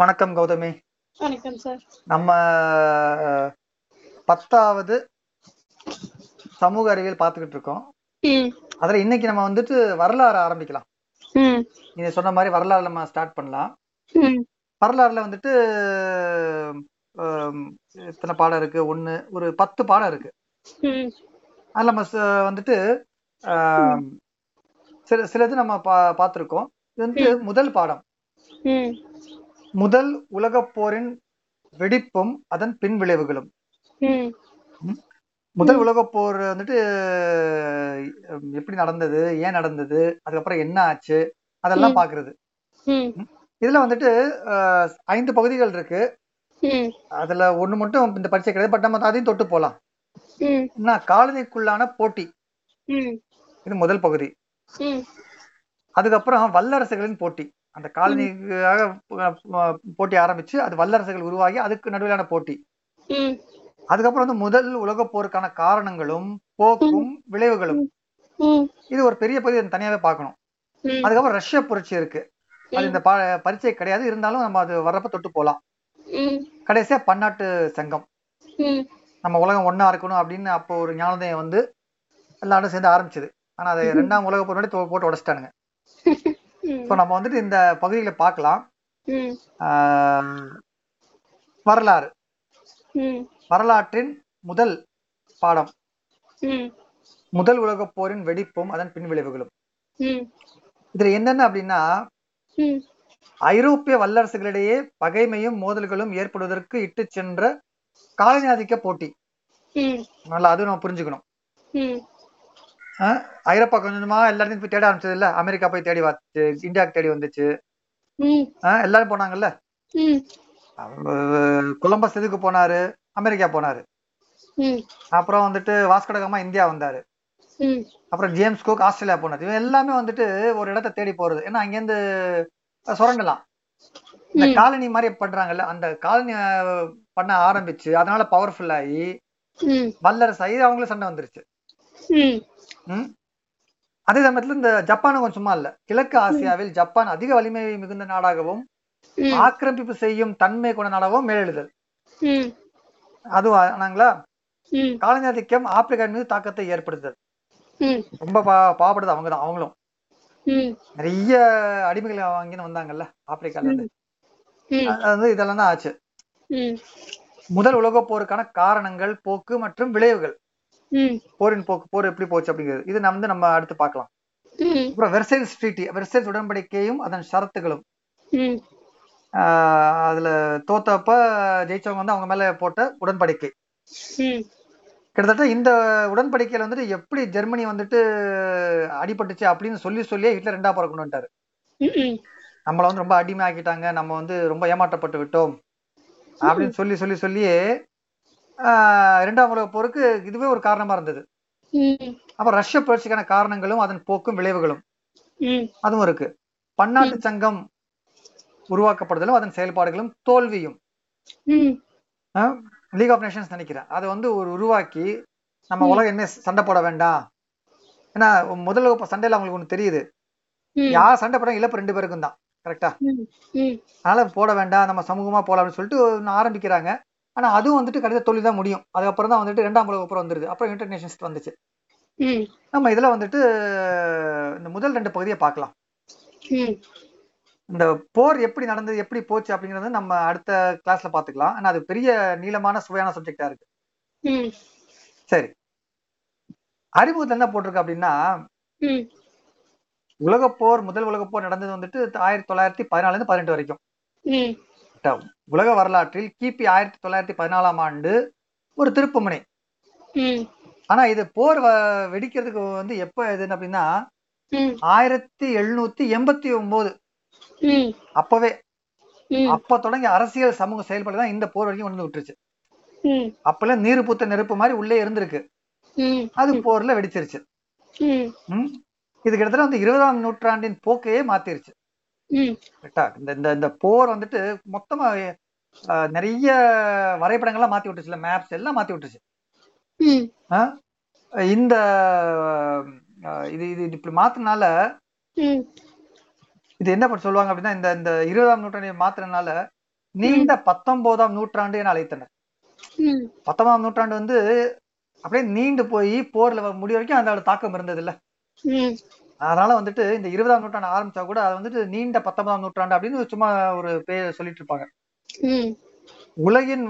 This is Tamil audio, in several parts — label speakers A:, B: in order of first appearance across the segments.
A: வணக்கம் கௌதமி.
B: வணக்கம் சார்.
A: நம்ம பத்தாவது சமூக அறிவியல் பார்த்துக்கிட்டு இருக்கோம். அதுல இன்னைக்கு நம்ம வந்துட்டு வரலாறு ஆரம்பிக்கலாம். நீங்க சொன்ன மாதிரி வரலாறு நம்ம ஸ்டார்ட் பண்ணலாம். வரலாறுல வந்துட்டு அஹ், எத்தனை பாடம் இருக்கு? ஒண்ணு ஒரு பத்து பாடம் இருக்கு. அதுல நம்ம வந்துட்டு சில சிலது நம்ம பா பார்த்திருக்கோம். இது வந்து முதல் பாடம். முதல் உலகப் போரின் வெடிப்பும் அதன் பின் விளைவுகளும். முதல் உலகப் போர் வந்துட்டு எப்படி நடந்தது ஏன் நடந்தது அதுக்கப்புறம் என்ன ஆச்சு அதெல்லாம் பாக்குறது. இதுல வந்துட்டு ஐந்து பகுதிகள் இருக்கு. அதுல ஒண்ணு மட்டும் இந்த பரீட்சை கிடையாது பட் நம்ம அதையும் தொட்டு போலாம். காலனிக்குள்ளான போட்டி. இது முதல் பகுதி. அதுக்கப்புறம் வல்லரசுகளின் போட்டி. அந்த காலனிக்காக போட்டி ஆரம்பிச்சு அது வல்லரசுகள் உருவாகி அதுக்கு நடுவிலான போட்டி. அதுக்கப்புறம் வந்து முதல் உலகப் போருக்கான காரணங்களும் போக்கும் விளைவுகளும். இது ஒரு பெரிய பகுதி தனியாவே பார்க்கணும். அதுக்கப்புறம் ரஷ்ய புரட்சி இருக்கு. அது இந்த பரீட்சை கிடையாது. இருந்தாலும் நம்ம அது வர்றப்ப தொட்டு போலாம். கடைசியா பன்னாட்டு சங்கம். நம்ம உலகம் ஒண்ணா இருக்கணும் அப்படின்னு அப்போ ஒரு ஞானோதயம் வந்து எல்லாரும் சேர்ந்து ஆரம்பிச்சது. ஆனா அதை ரெண்டாம் உலக போர் போட்டு உடைச்சிட்டானுங்க. ஸோ நம்ம வந்துட்டு இந்த பகுதிகளை பார்க்கலாம். வரலாறு. வரலாற்றின் முதல் பாடம். முதல் உலகப் போரின் வெடிப்பும் அதன் பின் விளைவுகளும்
B: ம்.
A: இதுல என்னென்ன அப்படின்னா ஐரோப்பிய வல்லரசுகளிடையே பகைமையும் மோதல்களும் ஏற்படுவதற்கு இட்டு சென்ற காலனி ஆதிக்க போட்டி நல்லா அதுவும் நம்ம புரிஞ்சுக்கணும். ஐரோப்பா கொஞ்சம் எல்லாத்தையும் போய் தேட ஆரம்பிச்சது இல்ல அமெரிக்கா போய் தேடி வந்துச்சு இந்தியாவுக்கு தேடி வந்துச்சு. எல்லாரும் போனாங்கல்ல? கொலம்பஸ் எதுக்கு போனாரு? அமெரிக்கா போனாரு. அப்புறம் வந்துட்டு வாஸ்கடகமா இந்தியா வந்தாரு. அப்புறம் ஜேம்ஸ் குக் ஆஸ்திரேலியா போனது இவன் எல்லாமே வந்துட்டு ஒரு இடத்தை தேடி போறது. ஏன்னா அங்கேருந்து சுரண்டலாம் இந்த. காலனி மாதிரி பண்றாங்கல்ல அந்த காலனி பண்ண ஆரம்பிச்சு அதனால பவர்ஃபுல் ஆகி வல்லரசு ஆகி அவங்களும் சண்டை வந்துருச்சு? அதே சமயத்துல இந்த ஜப்பானும் கொஞ்சம் சும்மா இல்ல. கிழக்கு ஆசியாவில் ஜப்பான் அதிக வலிமை மிகுந்த நாடாகவும் ஆக்கிரமிப்பு செய்யும் தன்மை கொண்ட நாடாகவும் மேலெழுதல்.
B: ம்.
A: அதுவும் ஆனாங்களா
B: ம்.
A: காலனி ஆதிக்கம் ஆப்பிரிக்கா மீது தாக்கத்தை ஏற்படுத்துதல். ரொம்ப பா பாவப்படுது அவங்க தான் அவங்களும் நிறைய அடிமைகளை வாங்கின்னு வந்தாங்கல்ல ஆப்பிரிக்கால இருந்து அது வந்து இதெல்லாம் தான் ஆச்சு. முதல் உலகப் போருக்கான காரணங்கள் போக்கு மற்றும் விளைவுகள். போரின் போக்கு போர் எப்படி போச்சு அப்படிங்கிறது. இது நம்ம வந்து நம்ம அடுத்து பார்க்கலாம். அப்புறம் வெர்சைல்ஸ் ட்ரீட்டி வெர்சைல்ஸ் உடன்படிக்கையும் அதன் ஷரத்துகளும். அதுல தோத்தப்ப ஜெயிச்சவங்க வந்து அவங்க மேல போட்ட உடன்படிக்கை. கிட்டத்தட்ட இந்த உடன்படிக்கையில வந்துட்டு எப்படி ஜெர்மனி வந்துட்டு அடிபட்டுச்சு அப்படின்னு சொல்லி சொல்லியே ஹிட்லர் ரெண்டா போற கொண்டு வந்துட்டாரு.
B: ம்
A: நம்மள வந்து ரொம்ப அடிமை ஆக்கிட்டாங்க நம்ம வந்து ரொம்ப ஏமாற்றப்பட்டு விட்டோம். அப்படின்னு சொல்லி சொல்லி சொல்லியே இரண்டாம் உலக போருக்கு இதுவே ஒரு காரணமா இருந்தது. அப்ப ரஷ்ய புரட்சிக்கான காரணங்களும் அதன் போக்கும் விளைவுகளும் அதுவும் இருக்கு. பன்னாட்டு சங்கம் உருவாக்கப்படுதலும் அதன் செயல்பாடுகளும் தோல்வியும். லீக் ஆஃப் நேஷன்ஸ் நினைக்கிறேன். அதை வந்து ஒரு உருவாக்கி நம்ம உலகம் என்ன சண்டை போட வேண்டாம். ஏன்னா முதல்ல சண்டையில அவங்களுக்கு ஒண்ணு தெரியுது. யார் சண்டை போட இழப்பு ரெண்டு பேருக்கும் தான் கரெக்டா அதனால போட வேண்டாம் நம்ம சமூகமா போலாம் அப்படின்னு சொல்லிட்டு ஒண்ணு ஆரம்பிக்கிறாங்க. ஆனா அதுவும் வந்துட்டு கடைசி தொழில் தான் முடியும். அதுக்கப்புறம் தான் வந்துட்டு ரெண்டாம் உலக அப்புறம் வந்துருது. அப்புறம் யுனைடெட் நேஷன்ஸ் வந்துச்சு. நம்ம இதுல வந்துட்டு இந்த முதல் ரெண்டு பகுதியை பார்க்கலாம். இந்த போர் எப்படி நடந்தது எப்படி போச்சு அப்படிங்கறது நம்ம அடுத்த கிளாஸ்ல பாத்துக்கலாம் ஆனா அது பெரிய நீளமான சுவையான சப்ஜெக்டா இருக்கு. சரி. அறிமுகத்துல என்ன போட்டிருக்கு அப்படின்னா
B: ம்.
A: உலகப் போர் முதல் உலகப் போர் நடந்தது வந்துட்டு ஆயிரத்தி தொள்ளாயிரத்தி பதினாலுல இருந்து பதினெட்டு வரைக்கும்.
B: ம்
A: உலக வரலாற்றில் கிபி ஆயிரத்தி தொள்ளாயிரத்தி பதினாலாம் ஆண்டு ஒரு திருப்புமுனை. ஆனா இது போர் வெடிக்கிறதுக்கு வந்து எப்ப இது அப்படின்னா ஆயிரத்தி எழுநூத்தி எண்பத்தி ஒன்பது அப்பவே. அப்ப தொடங்கி அரசியல் சமூக செயல்பாடு தான் இந்த போர் வரைக்கும் கொண்டு வந்து விட்டுருச்சு.
B: ம்.
A: அப்பெல்லாம் நீர் பூத்த நெருப்பு மாதிரி உள்ளே இருந்திருக்கு. அது போர்ல வெடிச்சிருச்சு? இது கிட்டத்தட்ட வந்து இருபதாம் நூற்றாண்டின் போக்கையே மாத்திருச்சு. கரெக்டா. இந்த இந்த இந்த போர் வந்துட்டு மொத்தமா நிறைய வரைபடங்கள்லாம் மாத்தி விட்டுச்சுல மேப்ஸ் எல்லாம் மாத்தி விட்டுருச்சு? இந்த இது இது இப்படி மாத்தினால இது என்ன பண்ண சொல்லுவாங்க அப்படின்னா இந்த இந்த இருபதாம் நூற்றாண்டை மாத்துறதுனால நீண்ட பத்தொன்பதாம் நூற்றாண்டு என அழைத்தனர். பத்தொன்பதாம் நூற்றாண்டு வந்து அப்படியே நீண்டு போய் போர்ல முடிய வரைக்கும் அதோட தாக்கம் இருந்தது இல்ல அதனால வந்துட்டு இந்த இருபதாம் நூற்றாண்டு ஆரம்பிச்சா கூட அது வந்துட்டு நீண்ட பத்தொன்பதாம் நூற்றாண்டு அப்படின்னு சும்மா ஒரு பேர் சொல்லிட்டு இருப்பாங்க. உலகின்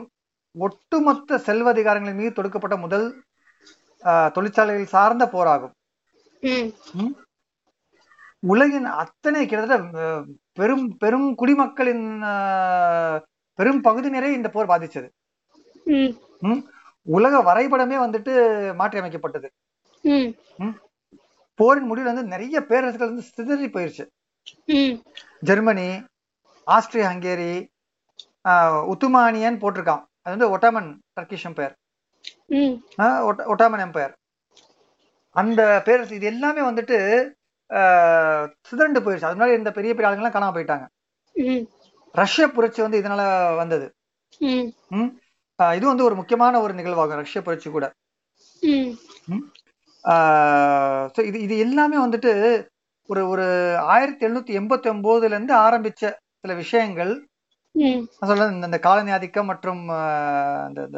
A: ஒட்டுமொத்த செல்வதிகாரங்களின் மீது தொடுக்கப்பட்ட முதல் தொழிற்சாலைகள் சார்ந்த போராகும்? உலகின் அத்தனை கிட்டத்தட்ட பெரும் பெரும் குடிமக்களின் பெரும் பகுதியினரை இந்த போர் பாதிச்சது? உலக வரைபடமே வந்துட்டு மாற்றி அமைக்கப்பட்டது போரின் முடிவில் வந்து நிறைய பேரரசுகள் வந்து சிதறி போயிருச்சு. ஜெர்மனி ஆஸ்திரியா ஹங்கேரி உத்துமானியன் போட்டிருக்கான். அது வந்து Ottoman Turkish empire. Ottoman empire. அந்த பேரரசு இது எல்லாமே வந்துட்டு சிதறண்டு போயிருச்சு. அது முன்னாடி இந்த பெரிய பெரிய ஆளுங்கெல்லாம் காணாம போயிட்டாங்க. ரஷ்ய புரட்சி வந்து இதனால வந்தது. இது வந்து ஒரு முக்கியமான ஒரு நிகழ்வாகும் ரஷ்ய புரட்சி கூட. ஸோ இது இது எல்லாமே வந்துட்டு ஒரு ஒரு ஆயிரத்தி எழுநூத்தி எண்பத்தி ஒன்பதுல இருந்து ஆரம்பிச்ச சில விஷயங்கள். சொல்றது இந்த- காலனி ஆதிக்கம் மற்றும் இந்த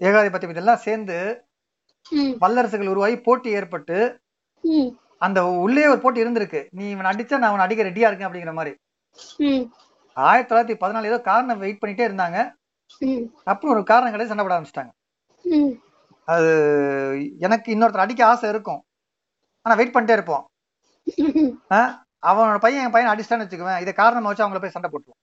A: ஏகாதிபத்தியம் இதெல்லாம் சேர்ந்து வல்லரசுகள் உருவாகி போட்டி ஏற்பட்டு அந்த உள்ளே ஒரு போட்டி இருந்திருக்கு. நீ இவன் அடிச்சா நான் அவன் அடிக்க ரெடியா இருக்கேன் அப்படிங்கிற மாதிரி. ஆயிரத்தி தொள்ளாயிரத்தி பதினாலு ஏதோ காரணம் வெயிட் பண்ணிட்டே இருந்தாங்க. அப்புறம் ஒரு காரணம் கிடையாது சண்டை போட ஆரம்பிச்சிட்டாங்க. அது எனக்கு இன்னொருத்தர் அடிக்க ஆசை இருக்கும். ஆனா வெயிட் பண்ணிட்டே இருப்போம். அவனோட பையன் என் பையன் அடிச்சிட்டான்னு வச்சுக்குவேன். இதை காரணமா வச்சு அவங்கள போய் சண்டை போட்டுருவோம்.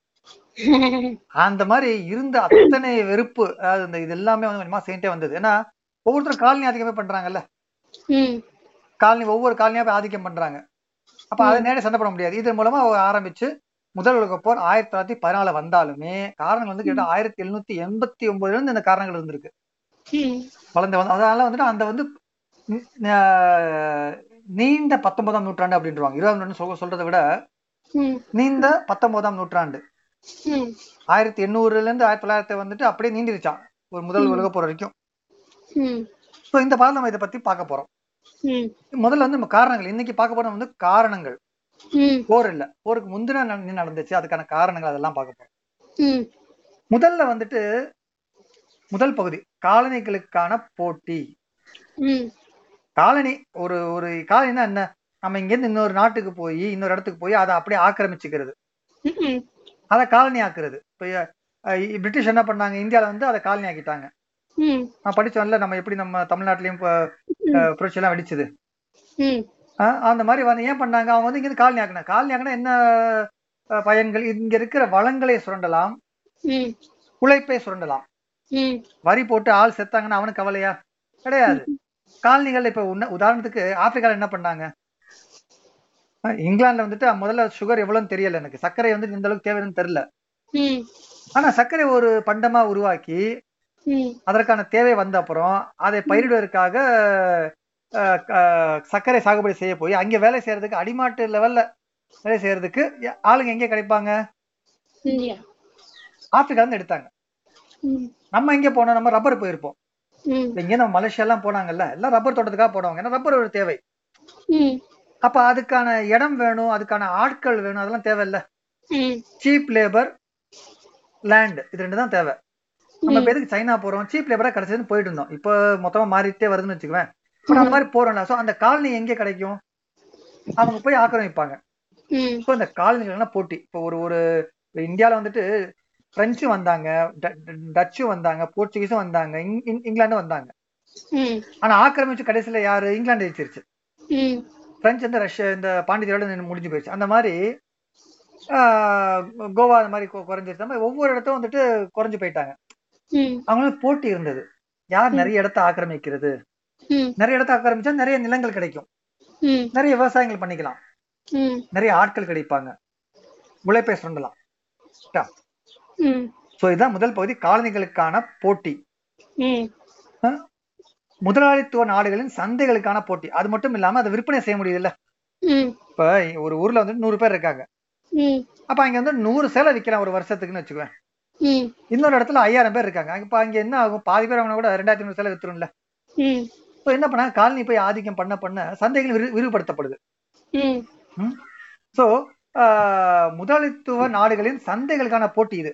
A: அந்த மாதிரி இருந்த அத்தனை வெறுப்பு அதாவது இந்த இது எல்லாமே வந்து கொஞ்சமா சேர்ந்தே வந்தது. ஏன்னா ஒவ்வொருத்தரும் காலனி ஆதிக்கமே பண்றாங்கல்ல? காலனி ஒவ்வொரு காலனியா போய் ஆதிக்கம் பண்றாங்க. அப்ப அதை நேரடி சண்டை போட முடியாது. இதன் மூலமா ஆரம்பிச்சு முதல் உலக போர் ஆயிரத்தி தொள்ளாயிரத்தி பதினாலு வந்தாலுமே காரணங்கள் வந்து கிட்ட ஆயிரத்தி எழுநூத்தி எண்பத்தி ஒன்பதுல இருந்து இந்த காரணங்கள் இருந்திருக்கு. வளர்ந்து வந்து அதனால வந்துட்டு அந்த வந்து நீண்ட பத்தொன்பதாம் நூற்றாண்டு அப்படின்றாங்க இருபதாம் நூற்றாண்டு சொல்றதை விட நீண்ட பத்தொன்பதாம் நூற்றாண்டு. ஆயிரத்தி எண்ணூறுல இருந்து ஆயிரத்தி தொள்ளாயிரத்தி வந்துட்டு அப்படியே நீண்டிருச்சான். ஒரு முதல் உலக போர் வரைக்கும். ஸோ இந்த பாடம் நம்ம இதை பத்தி பார்க்க போறோம். முதல்ல வந்து நம்ம காரணங்கள். இன்னைக்கு பார்க்க போறது வந்து காரணங்கள். போர் இல்ல. போருக்கு முந்தின நடந்துச்சு? அதுக்கான காரணங்கள் அதெல்லாம் பார்க்க போறோம். முதல்ல வந்துட்டு முதல் பகுதி. காலனிகளுக்கான போட்டி. காலனி ஒரு ஒரு காலனினா என்ன? நம்ம இங்கேருந்து இன்னொரு நாட்டுக்கு போய் இன்னொரு இடத்துக்கு போய் அதை அப்படியே ஆக்கிரமிச்சுக்கிறது. அதை காலனி ஆக்குறது இப்போ பிரிட்டிஷ் என்ன பண்ணாங்க? இந்தியால வந்து அதை காலனி ஆக்கிட்டாங்க நான் படிச்சோம்ல நம்ம எப்படி நம்ம தமிழ்நாட்டிலயும் புரட்சி எல்லாம் வெடிச்சது. அந்த மாதிரி வந்து ஏன் பண்ணாங்க? அவங்க வந்து இங்க காலனி ஆக்கினாங்க காலனி ஆக்கினா என்ன பயன்கள்? இங்க இருக்கிற வளங்களை சுரண்டலாம். உழைப்பை சுரண்டலாம். வரி போட்டு ஆள் செத்தாங்கன்னா அவனுக்கு கவலையா? கிடையாது. காலனிகள் இப்ப உதாரணத்துக்கு ஆப்பிரிக்கால என்ன பண்ணாங்க? இங்கிலாந்துல வந்துட்டு முதல்ல சுகர் எவ்வளவுன்னு தெரியல எனக்கு. சர்க்கரை வந்து இந்த அளவுக்கு தேவைன்னு தெரியல. ஆனா சர்க்கரை ஒரு பண்டமா உருவாக்கி அதற்கான தேவை வந்த அப்புறம் அதை பயிரிடுவதற்காக சர்க்கரை சாகுபடி செய்ய போய் அங்க வேலை செய்யறதுக்கு அடிமாட்டு லெவல்ல வேலை செய்யறதுக்கு ஆளுங்க எங்க கிடைப்பாங்க? ஆப்பிரிக்கால இருந்து எடுத்தாங்க. நம்ம எங்க போனோம்? நம்ம ரப்பர் போயிருப்போம். இங்க நம்ம மலேசியா எல்லாம் போனாங்கல்ல? எல்லாம் ரப்பர் தோட்டத்துக்காக போடுவாங்க ஏன்னா ரப்பர் ஒரு தேவை. அப்ப அதுக்கான இடம் வேணும் அதுக்கான ஆட்கள் வேணும் அதெல்லாம் தேவையில்ல. சீப் லேபர் லேண்ட் இது ரெண்டு தான் தேவை. நம்ம இப்ப எதுக்கு சைனா போறோம்? சீப் லேபரா கிடைச்சதுன்னு போயிட்டு இருந்தோம். இப்போ மொத்தமா மாறிட்டே வருதுன்னு வச்சுக்குவேன். இப்ப அந்த மாதிரி போறோம்ல. சோ அந்த காலனி எங்க கிடைக்கும்? அவங்க போய் ஆக்கிரமிப்பாங்க. ஸோ இந்த காலனிகள்லாம் போட்டி. இப்போ ஒரு ஒரு இப்ப இந்தியால வந்துட்டு பிரெஞ்சு வந்தாங்க டச்சு வந்தாங்க போர்ச்சுகீஸும் வந்தாங்க இங்- இங்- இங்கிலாண்டும் வந்தாங்க. ஆனா ஆக்கிரமிச்சு கடைசியில யாரு? இங்கிலாந்து ஜெயிச்சிருச்சு. பிரெஞ்சு வந்து ரஷ்யா இந்த பாண்டிச்சேரியோட நின்னு முடிஞ்சு போயிடுச்சு. அந்த மாதிரி கோவா அந்த மாதிரி குறைஞ்சிருச்சு. மாதிரி ஒவ்வொரு இடத்தும் வந்துட்டு குறைஞ்சு போயிட்டாங்க.
B: ம்.
A: அவங்களுக்கு போட்டி இருந்தது. யார் நிறைய இடத்த ஆக்கிரமிக்கிறது? நிறைய இடத்த ஆக்கிரமிச்சா நிறைய நிலங்கள் கிடைக்கும். நிறைய விவசாயங்கள் பண்ணிக்கலாம். நிறைய ஆட்கள் கிடைப்பாங்க. உழைப்பை சுரண்டலாம். சோ இதுதான் முதல் பகுதி காலனிகளுக்கான போட்டி. முதலாளித்துவ நாடுகளின் சந்தைகளுக்கான போட்டி. அது மட்டும் இல்லாம அதை விற்பனை செய்ய முடியுதுல்ல? இப்ப ஒரு ஊர்ல வந்து நூறு பேர் இருக்காங்க. அப்ப அங்க வந்து நூறு சேலை விற்கலாம் ஒரு வருஷத்துக்குன்னு வச்சுக்குவேன்.
B: ம்.
A: இன்னொரு இடத்துல ஐயாயிரம் பேர் இருக்காங்க. இப்ப அங்க என்ன ஆகும்? பாதி பேர் அவங்க கூட ரெண்டாயிரத்தி ஐநூறு சேலை வித்துரும்ல? இப்போ என்ன பண்ணாங்க காலனி போய் ஆதிக்கம் பண்ண பண்ண சந்தைகள் விரி விரிவுபடுத்தப்படுது. ஸோ முதலாளித்துவ நாடுகளின் சந்தைகளுக்கான போட்டி இது.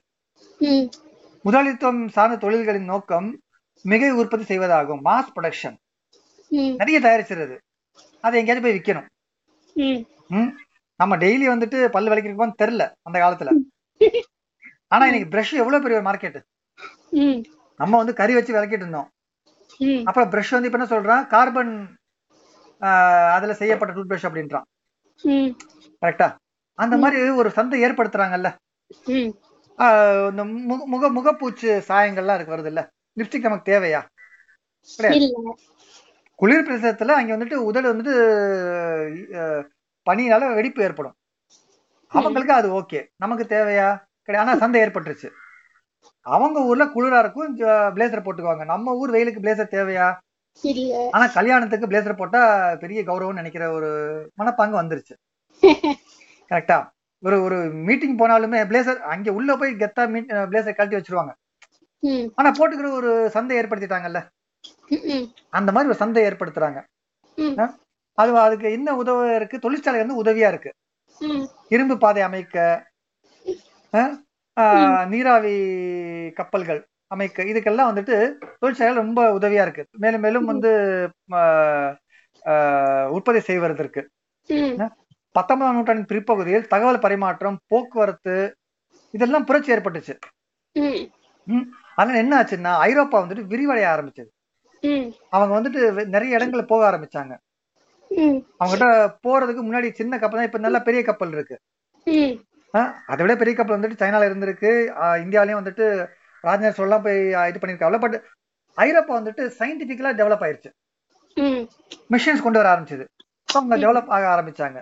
A: முதலாளித்துவம் சார்ந்த தொழில்களின் நோக்கம் மிகை உற்பத்தி செய்வதாகும் மாஸ் ப்ரொடக்ஷன் நிறைய தயாரிச்சிருது. அதை எங்கேயாவது போய் விற்கணும் நம்ம டெய்லி வந்துட்டு பல்லு விளக்கிருக்கோம்னு தெரியல அந்த காலத்துல. ஆனா இன்னைக்கு பிரஷ் எவ்வளவு பெரிய மார்க்கெட் நம்ம வந்து கறி வச்சு விளக்கிட்டு இருந்தோம். அப்புறம் பிரஷ் வந்து இப்ப என்ன சொல்றான்? கார்பன் அதுல செய்யப்பட்ட டூத் பிரஷ் அப்படின்றான் கரெக்டா அந்த மாதிரி ஒரு சந்தை ஏற்படுத்துறாங்கல்ல. இந்த முக முக முகப்பூச்சு சாயங்கள்லாம் இருக்கு வருது இல்ல? லிப்ஸ்டிக் நமக்கு தேவையா? குளிர் பிரதேசத்துல அங்க வந்துட்டு உதடு வந்துட்டு அஹ், பனியால வெடிப்பு ஏற்படும். அவங்களுக்கு அது ஓகே. நமக்கு தேவையா? கிடையாது. ஆனா சந்தை ஏற்பட்டுருச்சு. அவங்க ஊர்ல குளிரா இருக்கும் பிளேசர் போட்டுக்குவாங்க. நம்ம ஊர் வெயிலுக்கு பிளேசர் தேவையா? ஆனா கல்யாணத்துக்கு பிளேசர் போட்டா பெரிய கௌரவம் நினைக்கிற ஒரு மனப்பாங்கு வந்துருச்சு. கரெக்டா ஒரு ஒரு மீட்டிங் போனாலுமே பிளேசர் அங்க உள்ள போய் கெத்தா மீட் பிளேசர் கழட்டி வச்சிருவாங்க. ஆனா போட்டுக்கிற ஒரு சந்தை ஏற்படுத்திட்டாங்கல்ல? அந்த மாதிரி ஒரு சந்தை ஏற்படுத்துறாங்க? அது அதுக்கு என்ன உதவ இருக்கு? தொழிற்சாலை வந்து உதவியா இருக்கு. இரும்பு பாதை அமைக்க நீராவி கப்பல்கள் அமைக்க இதுக்கெல்லாம் வந்துட்டு தொழிற்சாலைகள் ரொம்ப உதவியா இருக்கு. மேலும் மேலும் வந்து உற்பத்தி செய்வதற்கு. பத்தொன்பதாம் நூற்றாண்டின் பிற்பகுதியில் தகவல் பரிமாற்றம் போக்குவரத்து இதெல்லாம் புரட்சி ஏற்பட்டுச்சு. அதனால என்ன ஆச்சுன்னா ஐரோப்பா வந்துட்டு விரிவடைய ஆரம்பிச்சது. அவங்க வந்துட்டு நிறைய இடங்கள்ல போக ஆரம்பிச்சாங்க. அவங்ககிட்ட போறதுக்கு முன்னாடி சின்ன கப்பல் தான் இப்ப நல்ல பெரிய கப்பல் இருக்கு. அதை விட பெரிய கப்பல் வந்துட்டு சைனால இருந்திருக்கு. இந்தியாலயும் வந்துட்டு ராஜேந்திர சோழலாம் போய் இது பண்ணிருக்காங்க பட் ஐரோப்பா வந்துட்டு சயின்டிபிக்கலா டெவலப் ஆயிருச்சு. மிஷின்ஸ் கொண்டு வர ஆரம்பிச்சது. அவங்க டெவலப் ஆக ஆரம்பிச்சாங்க.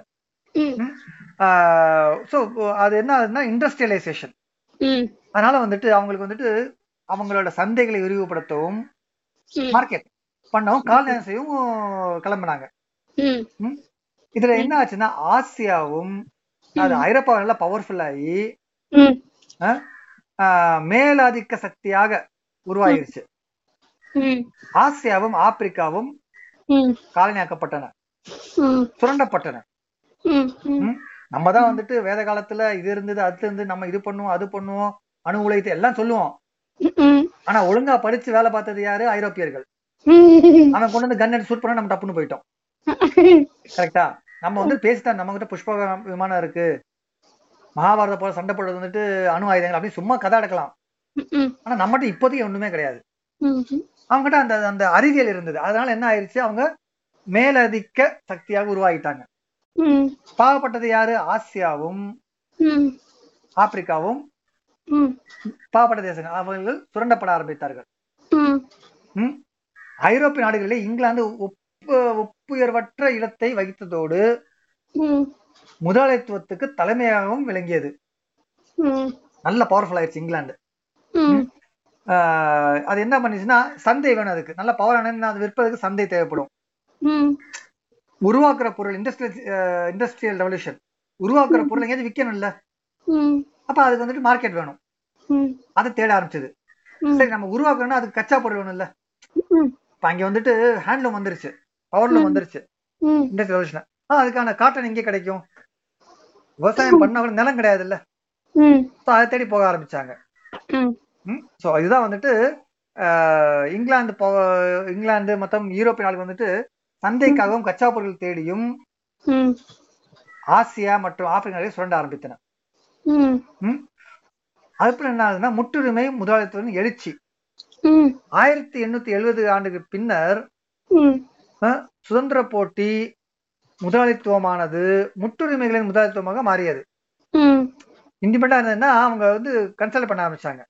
A: ஸோ அது என்ன ஆகுதுன்னா இண்டஸ்ட்ரியலைசேஷன் அதனால வந்துட்டு அவங்களுக்கு வந்துட்டு அவங்களோட சந்தைகளை விரிவுபடுத்தவும் மார்க்கெட் பண்ணவும் கால்நடை செய்யவும் கிளம்புனாங்க. இதுல என்ன ஆச்சுன்னா ஆசியாவும் அது ஐரோப்பா நல்லா பவர்ஃபுல் ஆகி மேலாதிக்க சக்தியாக உருவாகிருச்சு. ஆசியாவும் ஆப்பிரிக்காவும் காலனியாக்கப்பட்டன. சுரண்டப்பட்டன. நம்ம தான் வந்துட்டு வேத காலத்துல இது இருந்தது அது இருந்து நம்ம இது பண்ணுவோம் அது பண்ணுவோம் அணு உலகத்தை எல்லாம் சொல்லுவோம். ஆனா ஒழுங்கா படிச்சு வேலை பார்த்தது யாரு? ஐரோப்பியர்கள். அவன் கொண்டு வந்து கன் எடுத்து ஷூட் பண்ணா நம்ம டப்புன்னு போயிட்டோம். கரெக்டா நம்ம வந்து பேசிட்டா நம்ம கிட்ட புஷ்ப விமானம் இருக்கு. மகாபாரத போல சண்டை போடுறது வந்துட்டு அணு ஆயுதங்கள் அப்படின்னு சும்மா கதை அடக்கலாம். ஆனா நம்மகிட்ட இப்போதைக்கு ஒண்ணுமே கிடையாது. அவங்ககிட்ட அந்த அந்த அறிவியல் இருந்தது. அதனால என்ன ஆயிருச்சு? அவங்க மேலதிக்க சக்தியாக உருவாகிட்டாங்க. பாவப்பட்டது யாரு? ஆசியாவும் ஆப்பிரிக்காவும். பாவப்பட்ட தேசங்கள். அவர்கள் சுரண்டப்பட ஆரம்பித்தார்கள்? ஐரோப்பிய நாடுகளிலே இங்கிலாந்து ஒப்பு ஒப்புயர்வற்ற இடத்தை வகித்ததோடு முதலாளித்துவத்துக்கு தலைமையாகவும் விளங்கியது. நல்ல பவர்ஃபுல் ஆயிடுச்சு இங்கிலாந்து. அது என்ன பண்ணுச்சுன்னா சந்தை வேணும் அதுக்கு. நல்ல பவர் அது விற்பதற்கு சந்தை தேவைப்படும். உருவாக்குற பொருள் இண்டஸ்ட்ரியல் இண்டஸ்ட்ரியல் ரெவல்யூஷன் உருவாக்குற பொருள் எங்கேயாவது விற்கணும்ல? அப்ப அதுக்கு வந்துட்டு மார்க்கெட் வேணும். அதை தேட ஆரம்பிச்சது. சரி நம்ம உருவாக்கணும்னா அதுக்கு கச்சா பொருள் வேணும்ல? இப்ப அங்க வந்துட்டு ஹேண்ட்லூம் வந்துருச்சு. பவர்லூம் வந்துருச்சு. இண்டஸ்ட்ரியல் ரெவல்யூஷன் அதுக்கான காட்டன் எங்கே கிடைக்கும்? விவசாயம் பண்ண கூட நிலம் கிடையாது இல்ல அதை தேடி போக ஆரம்பிச்சாங்க. ஸோ இதுதான் வந்துட்டு இங்கிலாந்து இங்கிலாந்து மொத்தம் யூரோப்பிய நாடுகள் வந்துட்டு சந்தைக்காகவும் கச்சா பொருட்கள் தேடியும் ஆசியா மற்றும் ஆப்பிரிக்க நாடுகளை சுரண்ட ஆரம்பித்தன? அதுக்கப்புறம் என்ன ஆகுதுன்னா முற்றுரிமை முதலாளித்துவம் எழுச்சி. ஆயிரத்தி எண்ணூத்தி எழுபது ஆண்டுக்கு பின்னர் சுதந்திர போட்டி முதலாளித்துவமானது முற்றுரிமைகளின் முதலாளித்துவமாக மாறியது. இண்டிபெண்டா இருந்ததுன்னா அவங்க வந்து கன்சல்ட் பண்ண ஆரம்பிச்சாங்க?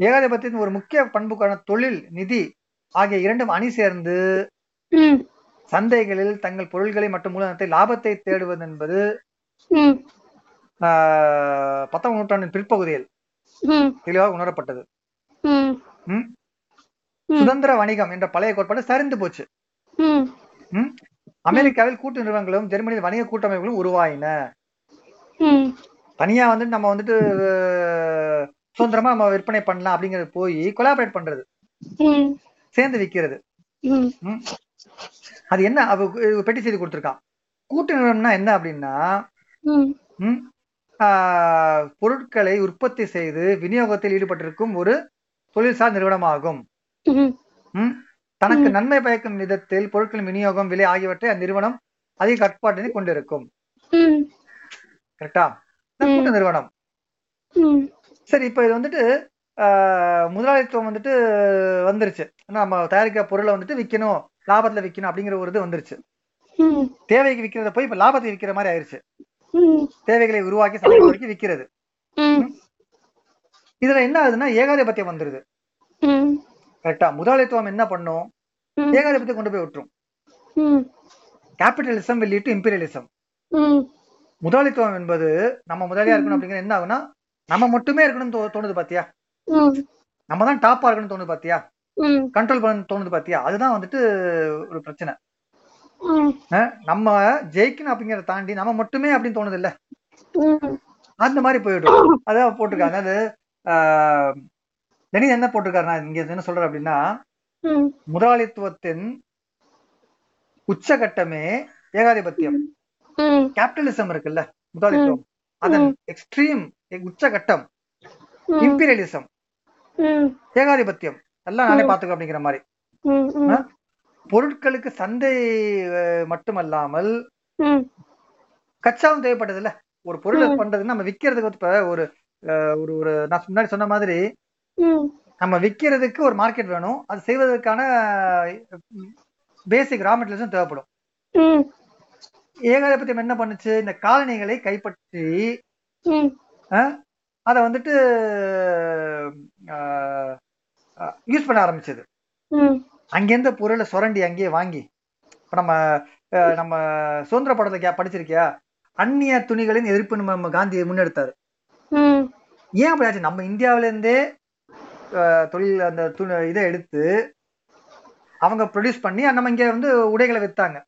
A: ஏகாதிபத்தியத்தின் ஒரு முக்கிய பண்புக்கான தொழில் நிதி ஆகிய இரண்டும் அணி சேர்ந்து சந்தைகளில் தங்கள் பொருள்களை மற்றும் மூலதனத்தை லாபத்தை தேடுவது என்பது பத்தாம் நூற்றாண்டின் பிற்பகுதியில் தெளிவாக உணரப்பட்டது. சுதந்திர வணிகம் என்ற பழைய கோட்பாடு சரிந்து போச்சு? அமெரிக்காவில் கூட்டு நிறுவனங்களும் ஜெர்மனியில் வணிக கூட்டமைப்புகளும் உருவாயின. தனியா வந்துட்டு நம்ம வந்துட்டு சுதந்திரமா நம்ம விற்பனை பண்ணலாம் அப்படிங்கிறது போய் கொலாபரேட் பண்றது. சேர்ந்து
B: ம்?
A: அது என்ன? அவ பெட்டி செய்தி கொடுத்துருக்கான் கூட்டு நிறுவனம்னா என்ன அப்படின்னா பொருட்களை உற்பத்தி செய்து விநியோகத்தில் ஈடுபட்டிருக்கும் ஒரு தொழில்சார் நிறுவனமாகும். தனக்கு நன்மை பயக்கும் விதத்தில் பொருட்களின் விநியோகம் விலை ஆகியவற்றை அந்நிறுவனம் அதிக கட்டுப்பாட்டினை கொண்டிருக்கும். கரெக்டா? கூட்டு நிறுவனம். சரி இப்போ இது வந்துட்டு ஆஹ், முதலாளித்துவம் வந்துட்டு வந்துருச்சு. நம்ம தயாரிக்கிற பொருளை வந்துட்டு விற்கணும் லாபத்துல விற்கணும் அப்படிங்கிற ஒரு இது வந்துருச்சு. தேவைக்கு விற்கிறத போய் இப்ப லாபத்துக்கு விற்கிற மாதிரி ஆயிருச்சு. தேவைகளை உருவாக்கி வரைக்கும் விற்கிறது இதுல என்ன ஆகுதுன்னா ஏகாதிபத்தியம் வந்துருது. கரெக்டா. முதலாளித்துவம் என்ன பண்ணும்?
B: ம்.
A: ஏகாதிபத்தியம் கொண்டு போய் விட்டுரும். கேபிட்டலிசம் வெளியிட்டு இம்பீரியலிசம்.
B: ம்.
A: முதலாளித்துவம் என்பது நம்ம முதலாளியா இருக்கணும் அப்படிங்கிற என்ன ஆகுனா நம்ம மட்டுமே இருக்கணும்னு தோணுது பாத்தியா? நம்ம தான் டாப்பா இருக்கணும்னு தோணுது பாத்தியா? கண்ட்ரோல் பண்ண தோணுது பாத்தியா? அதுதான் வந்துட்டு ஒரு பிரச்சனை. நம்ம ஜெயிக்கணும் அப்படிங்கறத தாண்டி நம்ம மட்டுமே அப்படின்னு தோணுது இல்ல? அந்த மாதிரி போயிடும். அதான் போட்டிருக்காங்க. அதாவது ஆஹ், லெனின் என்ன போட்டிருக்காருன்னா இங்க என்ன சொல்றாரு அப்படின்னா முதலாளித்துவத்தின் உச்சகட்டமே ஏகாதிபத்தியம். கேபிட்டலிசம் இருக்குல்ல முதலாளித்துவம். அதன் எக்ஸ்ட்ரீம் உச்சகட்டம். இம்பீரியலிசம். ஏகாதிபத்தியம். எல்லாம் நானே பாத்துக்க அப்படிங்கிற மாதிரி. பொருட்களுக்கு சந்தை மட்டுமல்லாமல் கச்சாவும் தேவைப்பட்டது இல்ல ஒரு பொருளை பண்றதுக்கு நம்ம விக்கிறதுக்கு இப்ப ஒரு ஒரு ஒரு நான் முன்னாடி சொன்ன மாதிரி நம்ம விக்கிறதுக்கு ஒரு மார்க்கெட் வேணும். அது செய்வதற்கான பேசிக் ரா மெட்டீரியல்ஸும் தேவைப்படும். ஏகாதிபத்தியம் என்ன பண்ணுச்சு? இந்த காலனிகளை கைப்பற்றி அதை வந்துட்டு யூஸ் பண்ண ஆரம்பிச்சது. அங்கேருந்து பொருளை சுரண்டி அங்கேயே வாங்கி இப்ப நம்ம நம்ம சுதந்திர படத்துல படிச்சிருக்கியா? அந்நிய துணிகளின் எதிர்ப்பு நம்ம காந்தி முன்னெடுத்தாரு. ஏன் அப்படி ஆச்சு? நம்ம இந்தியாவில இருந்தே அஹ், தொழில் அந்த துணி இதை எடுத்து அவங்க ப்ரொடியூஸ் பண்ணி நம்ம இங்க வந்து உடைகளை வித்தாங்க.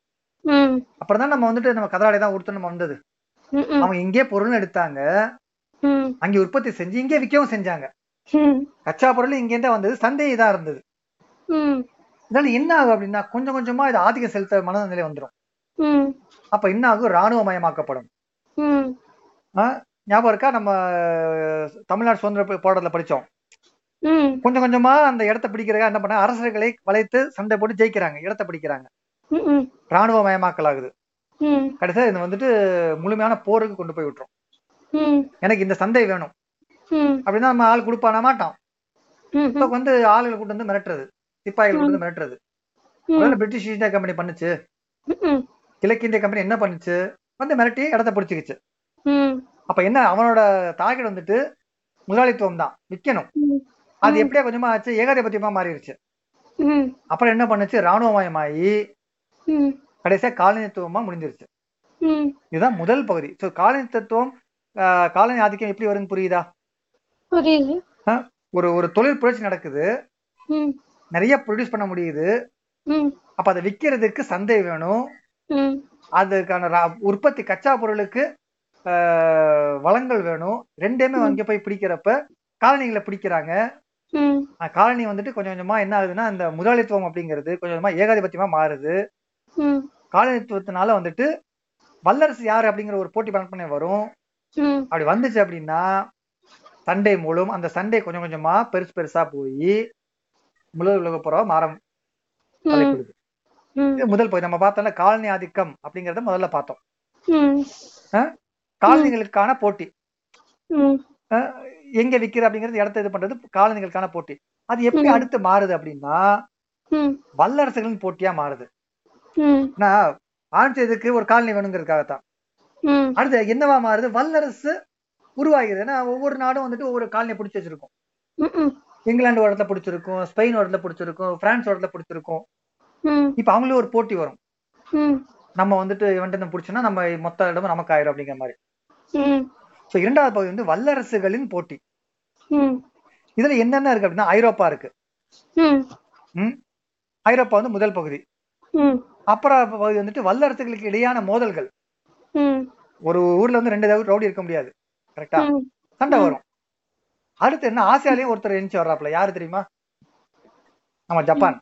A: அப்புறம் தான் நம்ம வந்துட்டு நம்ம கதராடை தான் உடுத்து நம்ம வந்தது. அவங்க இங்கே பொருள் எடுத்தாங்க. அங்கே உற்பத்தி செஞ்சு இங்கே விற்கவும் செஞ்சாங்க. கச்சா பொருள் இங்கேருந்தே வந்தது சந்தை இதா இருந்தது. இதனால என்ன ஆகும் அப்படின்னா கொஞ்சம் கொஞ்சமா இது ஆதிக்க செலுத்த மனநிலை வந்துடும் அப்ப என்ன ஆகும்? ராணுவ மயமாக்கப்படும்
B: ம்
A: ஆஹ் ஞாபகம் இருக்கா? நம்ம தமிழ்நாடு சுதந்திர போராட்டத்துல படிச்சோம். கொஞ்சம் கொஞ்சமா அந்த இடத்த பிடிக்கிறதுக்காக என்ன பண்ண அரசர்களை வளைத்து சண்டை போட்டு ஜெயிக்கிறாங்க. இடத்த பிடிக்கிறாங்க. ராணுவ மயமாக்கல் ஆகுது கடைசியா இது வந்துட்டு முழுமையான போருக்கு கொண்டு போய் விட்டுரும். எனக்கு இந்த சந்தை வேணும். அப்படின்னா நம்ம ஆள் கொடுப்பானா மாட்டான். இப்ப வந்து ஆளுகளை கூட்டு வந்து மிரட்டுறது. சிப்பாய்கள் கூட்டு வந்து மிரட்டுறது. பிரிட்டிஷ் இந்தியா கம்பெனி பண்ணுச்சு.
B: ம்
A: கிழக்கு இந்திய கம்பெனி என்ன பண்ணுச்சு? வந்து மிரட்டி இடத்த பிடிச்சிக்கிச்சு. அப்ப என்ன அவனோட டார்கெட் வந்துட்டு முதலாளித்துவம் தான். விற்கணும் அது எப்படியா கொஞ்சமா ஆச்சு ஏகாதிபத்தியமா மாறிடுச்சு அப்புறம் என்ன பண்ணுச்சு? ராணுவமயமாயி கடைசியா காலனித்துவமா முடிஞ்சிருச்சு. இதுதான் முதல் பகுதி. ஸோ காலனி தத்துவம் ஆஹ், காலனி ஆதிக்கம் எப்படி வரும்னு புரியுது? ஒரு ஒரு தொழில் புரட்சி நடக்குது. நிறைய ப்ரொடியூஸ் பண்ண முடியுது. அப்ப அதை விற்கிறதுக்கு சந்தை வேணும். அதுக்கான உற்பத்தி கச்சா பொருளுக்கு வளங்கள் வேணும். ரெண்டையுமே அங்கே போய் பிடிக்கிறப்ப காலனிகளை பிடிக்கிறாங்க. காலனி வந்துட்டு கொஞ்சம் கொஞ்சமா என்ன ஆகுதுன்னா இந்த முதலாளித்துவம் அப்படிங்கிறது கொஞ்சம் கொஞ்சமா ஏகாதிபத்தியமா மாறுது. காலனித்துவத்தினால வந்துட்டு வல்லரசு யாரு அப்படிங்கிற ஒரு போட்டி பண்ண வரும். அப்படி வந்துச்சு அப்படின்னா சண்டை மூலம் அந்த சண்டை கொஞ்சம் கொஞ்சமா பெருசு பெருசா போய் முழு உலக புறவா மாறம் முதல் பகுதி. நம்ம பார்த்தோம்ல காலனி ஆதிக்கம் அப்படிங்கறத முதல்ல பார்த்தோம். காலனிகளுக்கான போட்டி. எங்க விக்கிற அப்படிங்கிறது இடத்த இது பண்றது காலனிகளுக்கான போட்டி. அது எப்படி. அடுத்து மாறுது அப்படின்னா வல்லரசுகளின் போட்டியா மாறுது. ஏன்னா ஆரம்பிச்சதுக்கு ஒரு காலனி வேணுங்கிறதுக்காகத்தான். அடுத்து என்னவா மாறுது? வல்லரசு உருவாகிறது. ஏன்னா ஒவ்வொரு நாடும் வந்துட்டு ஒவ்வொரு காலனியை பிடிச்சி வச்சிருக்கும். இங்கிலாந்து இடத்துல பிடிச்சிருக்கும் ஸ்பெயின் இடத்துல பிடிச்சிருக்கும் பிரான்ஸ் இடத்துல பிடிச்சிருக்கும். இப்ப அவங்களும் ஒரு போட்டி வரும். நம்ம வந்துட்டு இவன்ட்டு பிடிச்சோன்னா நம்ம மொத்த இடமும் நமக்கு ஆயிரும் அப்படிங்கிற மாதிரி. சோ இரண்டாவது பகுதி வந்து வல்லரசுகளின் போட்டி. இதுல என்னென்ன இருக்கு அப்படின்னா ஐரோப்பா இருக்கு. ஐரோப்பா வந்து முதல் பகுதி. அப்புறம் பகுதி வந்துட்டு வல்லரசுகளுக்கு இடையான மோதல்கள். ஒரு ஊர்ல வந்து ரெண்டு ரவுடி இருக்க முடியாது. கரெக்டா? சண்டை. வரும். அடுத்து என்ன? ஆசியாலயும் ஒருத்தர் எந்திச்சு வர்றாப்ல யாரு தெரியுமா? நம்ம ஜப்பான்.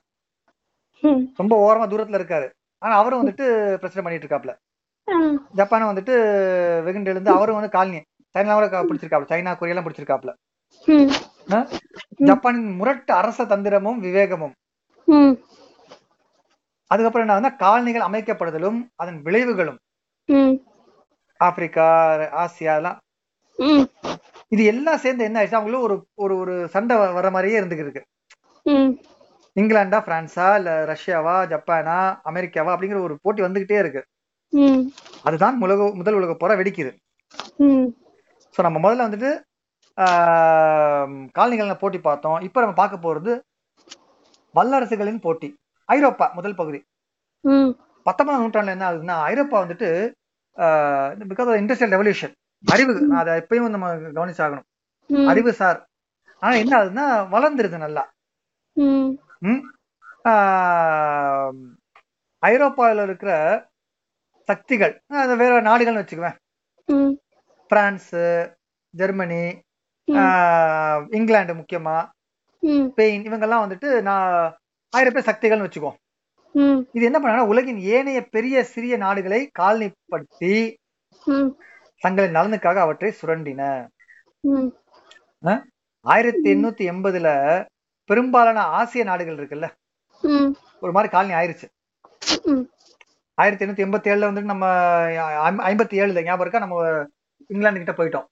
A: ரொம்ப ஓரமா தூரத்துல இருக்காரு. ஆனா அவரும் வந்துட்டு பிரச்சனை பண்ணிட்டு இருக்காப்ல ஜப்பானை வந்துட்டு வெகுண்டு எழுந்து அவரும் வந்து காலனி. சைனா கூட பிடிச்சிருக்காப்ல சைனா கொரியெல்லாம் பிடிச்சிருக்காப்ல
B: ம்.
A: ஆ? ஜப்பானின் முரட்டு அரச தந்திரமும் விவேகமும். அதுக்கப்புறம் என்ன காலனிகள் அமைக்கப்படுதலும் அதன் விளைவுகளும். ஆப்பிரிக்கா ஆசியா எல்லாம் இது எல்லாம் சேர்ந்து என்ன ஆயிடுச்சு? அவங்களும் ஒரு ஒரு ஒரு சண்டை வர மாதிரியே இருந்துருக்கு
B: ம்.
A: இங்கிலாண்டா பிரான்ஸா இல்ல ரஷ்யாவா ஜப்பானா அமெரிக்காவா அப்படிங்கிற ஒரு போட்டி வந்துகிட்டே இருக்கு. அதுதான் உலக முதல் உலக போரா வெடிக்குது. ஸோ நம்ம முதல்ல வந்துட்டு காலனிகள் போட்டி பார்த்தோம். இப்போ நம்ம பார்க்க போறது வல்லரசுகளின் போட்டி. ஐரோப்பா முதல் பகுதி. பத்தொன்பதாம் நூற்றாண்டுல என்ன ஆகுதுன்னா ஐரோப்பா வந்துட்டு பிகாஸ் ஆஃப் இண்டஸ்ட்ரியல் ரெவல்யூஷன் அறிவு அதை எப்பயும் நம்ம கவனிச்சாகணும். அறிவு சார். ஆனா என்ன ஆகுதுன்னா வளர்ந்துருது நல்லா. ஐரோப்பாவில் இருக்கிற சக்திகள். வேற நாடுகள்னு வச்சுக்குவேன். பிரான்ஸ் ஜெர்மனி இங்கிலாந்து முக்கியமா. ஸ்பெயின் இவங்கெல்லாம் வந்துட்டு நான் ஐரோப்பிய சக்திகள்னு வச்சுக்கோ இது என்ன பண்ணாங்கன்னா உலகின் ஏனைய பெரிய சிறிய நாடுகளை காலனிப்படுத்தி தங்களின் நலனுக்காக அவற்றை சுரண்டின. ஆயிரத்தி எண்ணூத்தி எண்பதுல பெரும்பாலான ஆசிய நாடுகள் இருக்குல்ல? ஒரு மாதிரி காலனி ஆயிருச்சு. ஆயிரத்தி எண்ணூத்தி எண்பத்தி ஏழுல வந்துட்டு நம்ம ஐம்- ஐம்பத்தி ஏழுல ஞாபகம் இருக்கா? நம்ம இங்கிலாந்து கிட்ட போயிட்டோம்.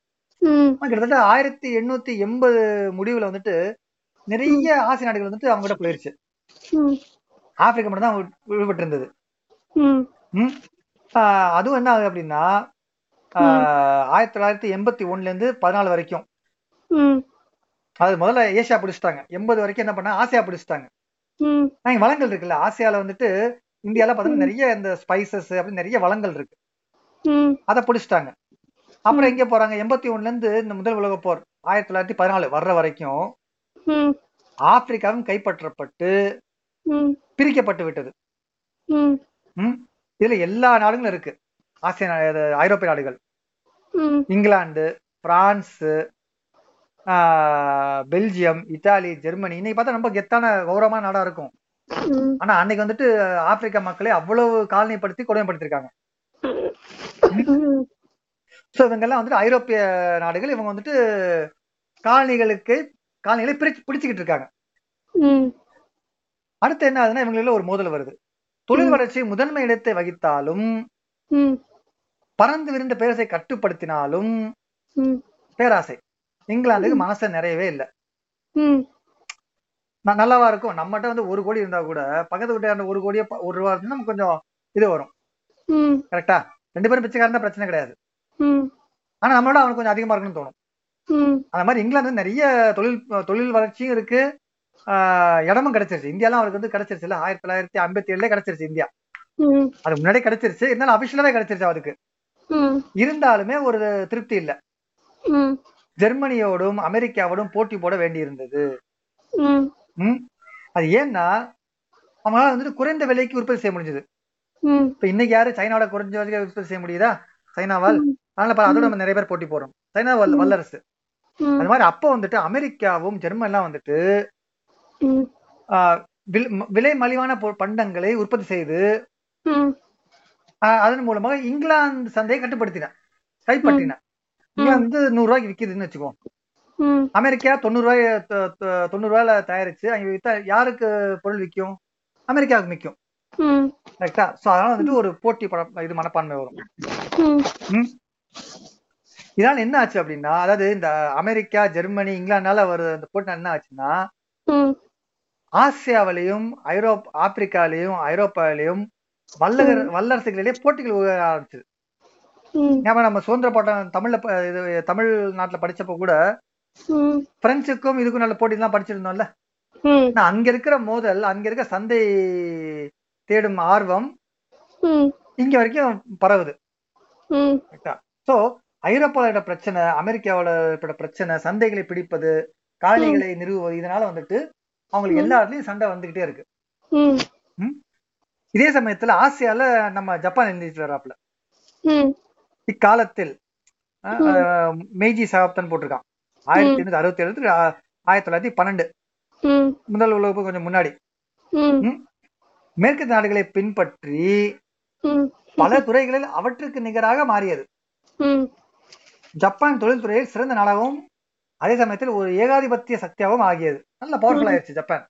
A: கிட்டத்தட்ட ஆயிரத்தி எண்ணூத்தி எண்பது முடிவுல வந்துட்டு நிறைய ஆசிய நாடுகள் வந்துட்டு அவங்க கிட்ட போயிருச்சு ஆப்பிரிக்கா மட்டும் தான் விடுபட்டு இருந்தது அதுவும் என்ன ஆகுது அப்படின்னா ஆயிரத்தி தொள்ளாயிரத்தி எண்பத்தி ஒண்ணுல இருந்து பதினாலு வரைக்கும். அது முதல்ல ஏசியா பிடிச்சிட்டாங்க. எண்பது வரைக்கும் என்ன பண்ணா ஆசியா பிடிச்சிட்டாங்க. வளங்கள் இருக்குல்ல ஆசியால வந்துட்டு இந்தியால பாத்தீங்கன்னா நிறைய இந்த ஸ்பைசஸ் அப்படி நிறைய வளங்கள் இருக்கு. அதை பிடிச்சிட்டாங்க. அப்புறம் எங்க போறாங்க? எண்பத்தி ஒண்ணுல இருந்து இந்த முதல் உலக போர் ஆயிரத்தி தொள்ளாயிரத்தி பதினாலு வர்ற வரைக்கும் ஆப்பிரிக்காவும் கைப்பற்றப்பட்டு பிரிக்கப்பட்டு விட்டது? இதுல எல்லா நாடுகளும் இருக்கு. ஆசிய ஐரோப்பிய நாடுகள். England France Belgium Italy Germany. இன்னைக்கு பார்த்தா ரொம்ப கெத்தான கௌரவமான நாடா இருக்கும். ஆனா அன்னைக்கு வந்துட்டு ஆப்பிரிக்கா மக்களை அவ்வளவு காலனிப்படுத்தி கொடுமைப்படுத்திருக்காங்க. சோ இவங்கெல்லாம் வந்துட்டு ஐரோப்பிய நாடுகள் இவங்க வந்துட்டு காலனிகளுக்கு காலனிகளை பிரிச்சு பிடிச்சுக்கிட்டு இருக்காங்க. அடுத்து என்ன ஆகுதுன்னா இவங்கள ஒரு மோதல் வருது. தொழில் வளர்ச்சி முதன்மை இடத்தை வகித்தாலும் பறந்து விரிந்த பேரரசை கட்டுப்படுத்தினாலும் பேராசை. இங்கிலாந்துக்கு மனசு நிறையவே இல்லை. நல்லாவா இருக்கும். நம்மகிட்ட வந்து ஒரு கோடி இருந்தா கூட பக்கத்து வீட்டு ஒரு கோடியே ஒரு ரூபா இருந்தா நமக்கு கொஞ்சம் இது வரும். கரெக்டா? ரெண்டு பேரும் பிச்சைக்காரன் பிரச்சனை கிடையாது. ஆனா நம்மளோட அவனுக்கு கொஞ்சம் அதிகமா இருக்குன்னு தோணும். அந்த மாதிரி இங்கிலாந்து நிறைய தொழில் தொழில் வளர்ச்சியும் இருக்கு. இடமும் கிடைச்சிருச்சு. இந்தியாலாம் அவருக்கு வந்து கிடைச்சிருச்சு இல்ல. ஆயிரத்தி தொள்ளாயிரத்தி ஐம்பத்தி ஏழுல கிடைச்சிருச்சு இந்தியா. அது முன்னாடியே கிடைச்சிருச்சு. இருந்தாலும் அபிஷியலாவே கிடைச்சிருச்சு அவருக்கு. இருந்தாலுமே ஒரு திருப்தி இல்ல. ஜெர்மனியோடும் அமெரிக்காவோடும் போட்டி போட வேண்டி இருந்தது அது ஏன்னா அவங்களால வந்துட்டு குறைந்த விலைக்கு உற்பத்தி செய்ய முடிஞ்சது. இப்ப இன்னைக்கு யாரு சைனாவோட குறைஞ்ச விலைக்கு உற்பத்தி செய்ய முடியுதா? சைனாவால். அதனால அதோட நம்ம நிறைய பேர் போட்டி போறோம் சைனா வல்ல- வல்லரசு. அது மாதிரி அப்போ வந்துட்டு அமெரிக்காவும் ஜெர்மன்லாம் வந்துட்டு
B: ம்.
A: ஆஹ், வில்- மலிவான பண்டங்களை உற்பத்தி செய்து அதன் மூலமாக இங்கிலாந்து சந்தையை கட்டுப்படுத்தின கைப்பற்றின இங்கிலாந்து வந்து நூறு ரூபாய்க்கு விக்குதுன்னு வச்சுக்கோ.
B: ம்.
A: அமெரிக்கா தொண்ணூறு ரூபாய் தொண்ணூறு ரூபாயில தயாரிச்சு அங்க வித்தா யாருக்கு பொருள் விற்கும் அமெரிக்காவுக்கு விற்கும் கரெக்டா சோ அதனால வந்துட்டு ஒரு போட்டி பட- இது மனப்பான்மை வரும். இதனால என்ன ஆச்சு அப்படின்னா அதாவது இந்த அமெரிக்கா ஜெர்மனி இங்கிலாந்தால வர அந்த போட்டி என்ன ஆச்சுன்னா ஆசியாவிலையும் ஐரோப் ஆப்பிரிக்காலையும் ஐரோப்பாவிலையும் வல்லகர் வல்லரசுகளிடையே போட்டிகள் உருவாக ஆரம்பிச்சது. ஞாபகம் நம்ம சுதந்திர போட்டம் தமிழ்ல இது தமிழ் நாட்டுல படிச்சப்ப கூட பிரெஞ்சுக்கும் இதுக்கும் நல்ல போட்டி எல்லாம் படிச்சிருந்தோம்ல அங்க இருக்கிற மோதல் அங்க இருக்க சந்தை தேடும் ஆர்வம் இங்க வரைக்கும் பரவுது. சோ ஐரோப்பாவோட பிரச்சனை அமெரிக்காவோட பிரச்சனை சந்தைகளை பிடிப்பது காலனிகளை நிறுவுவது இதனால வந்துட்டு அவங்களுக்கு எல்லா இடத்துலயும் சண்டை வந்துகிட்டே இருக்கு. இதே சமயத்துல ஆசியால நம்ம ஜப்பான் எழுந்திட்டு வராப்புல.
B: ம்.
A: இக்காலத்தில் மெய்ஜி சகாப்தன் போட்டிருக்கான். ஆயிரத்தி எண்ணூத்தி அறுபத்தி ஏழு ஆயிரத்தி தொள்ளாயிரத்தி பன்னெண்டு. முதல் உலக போர் கொஞ்சம் முன்னாடி. மேற்கு நாடுகளை பின்பற்றி பல துறைகளில் அவற்றுக்கு நிகராக மாறியது. ஜப்பான் தொழில்துறையில் சிறந்த நாடாகவும் அதே சமயத்தில் ஒரு ஏகாதிபத்திய சக்தியாகவும் ஆகியது. நல்ல பவர்ஃபுல் ஆயிருச்சு ஜப்பான்.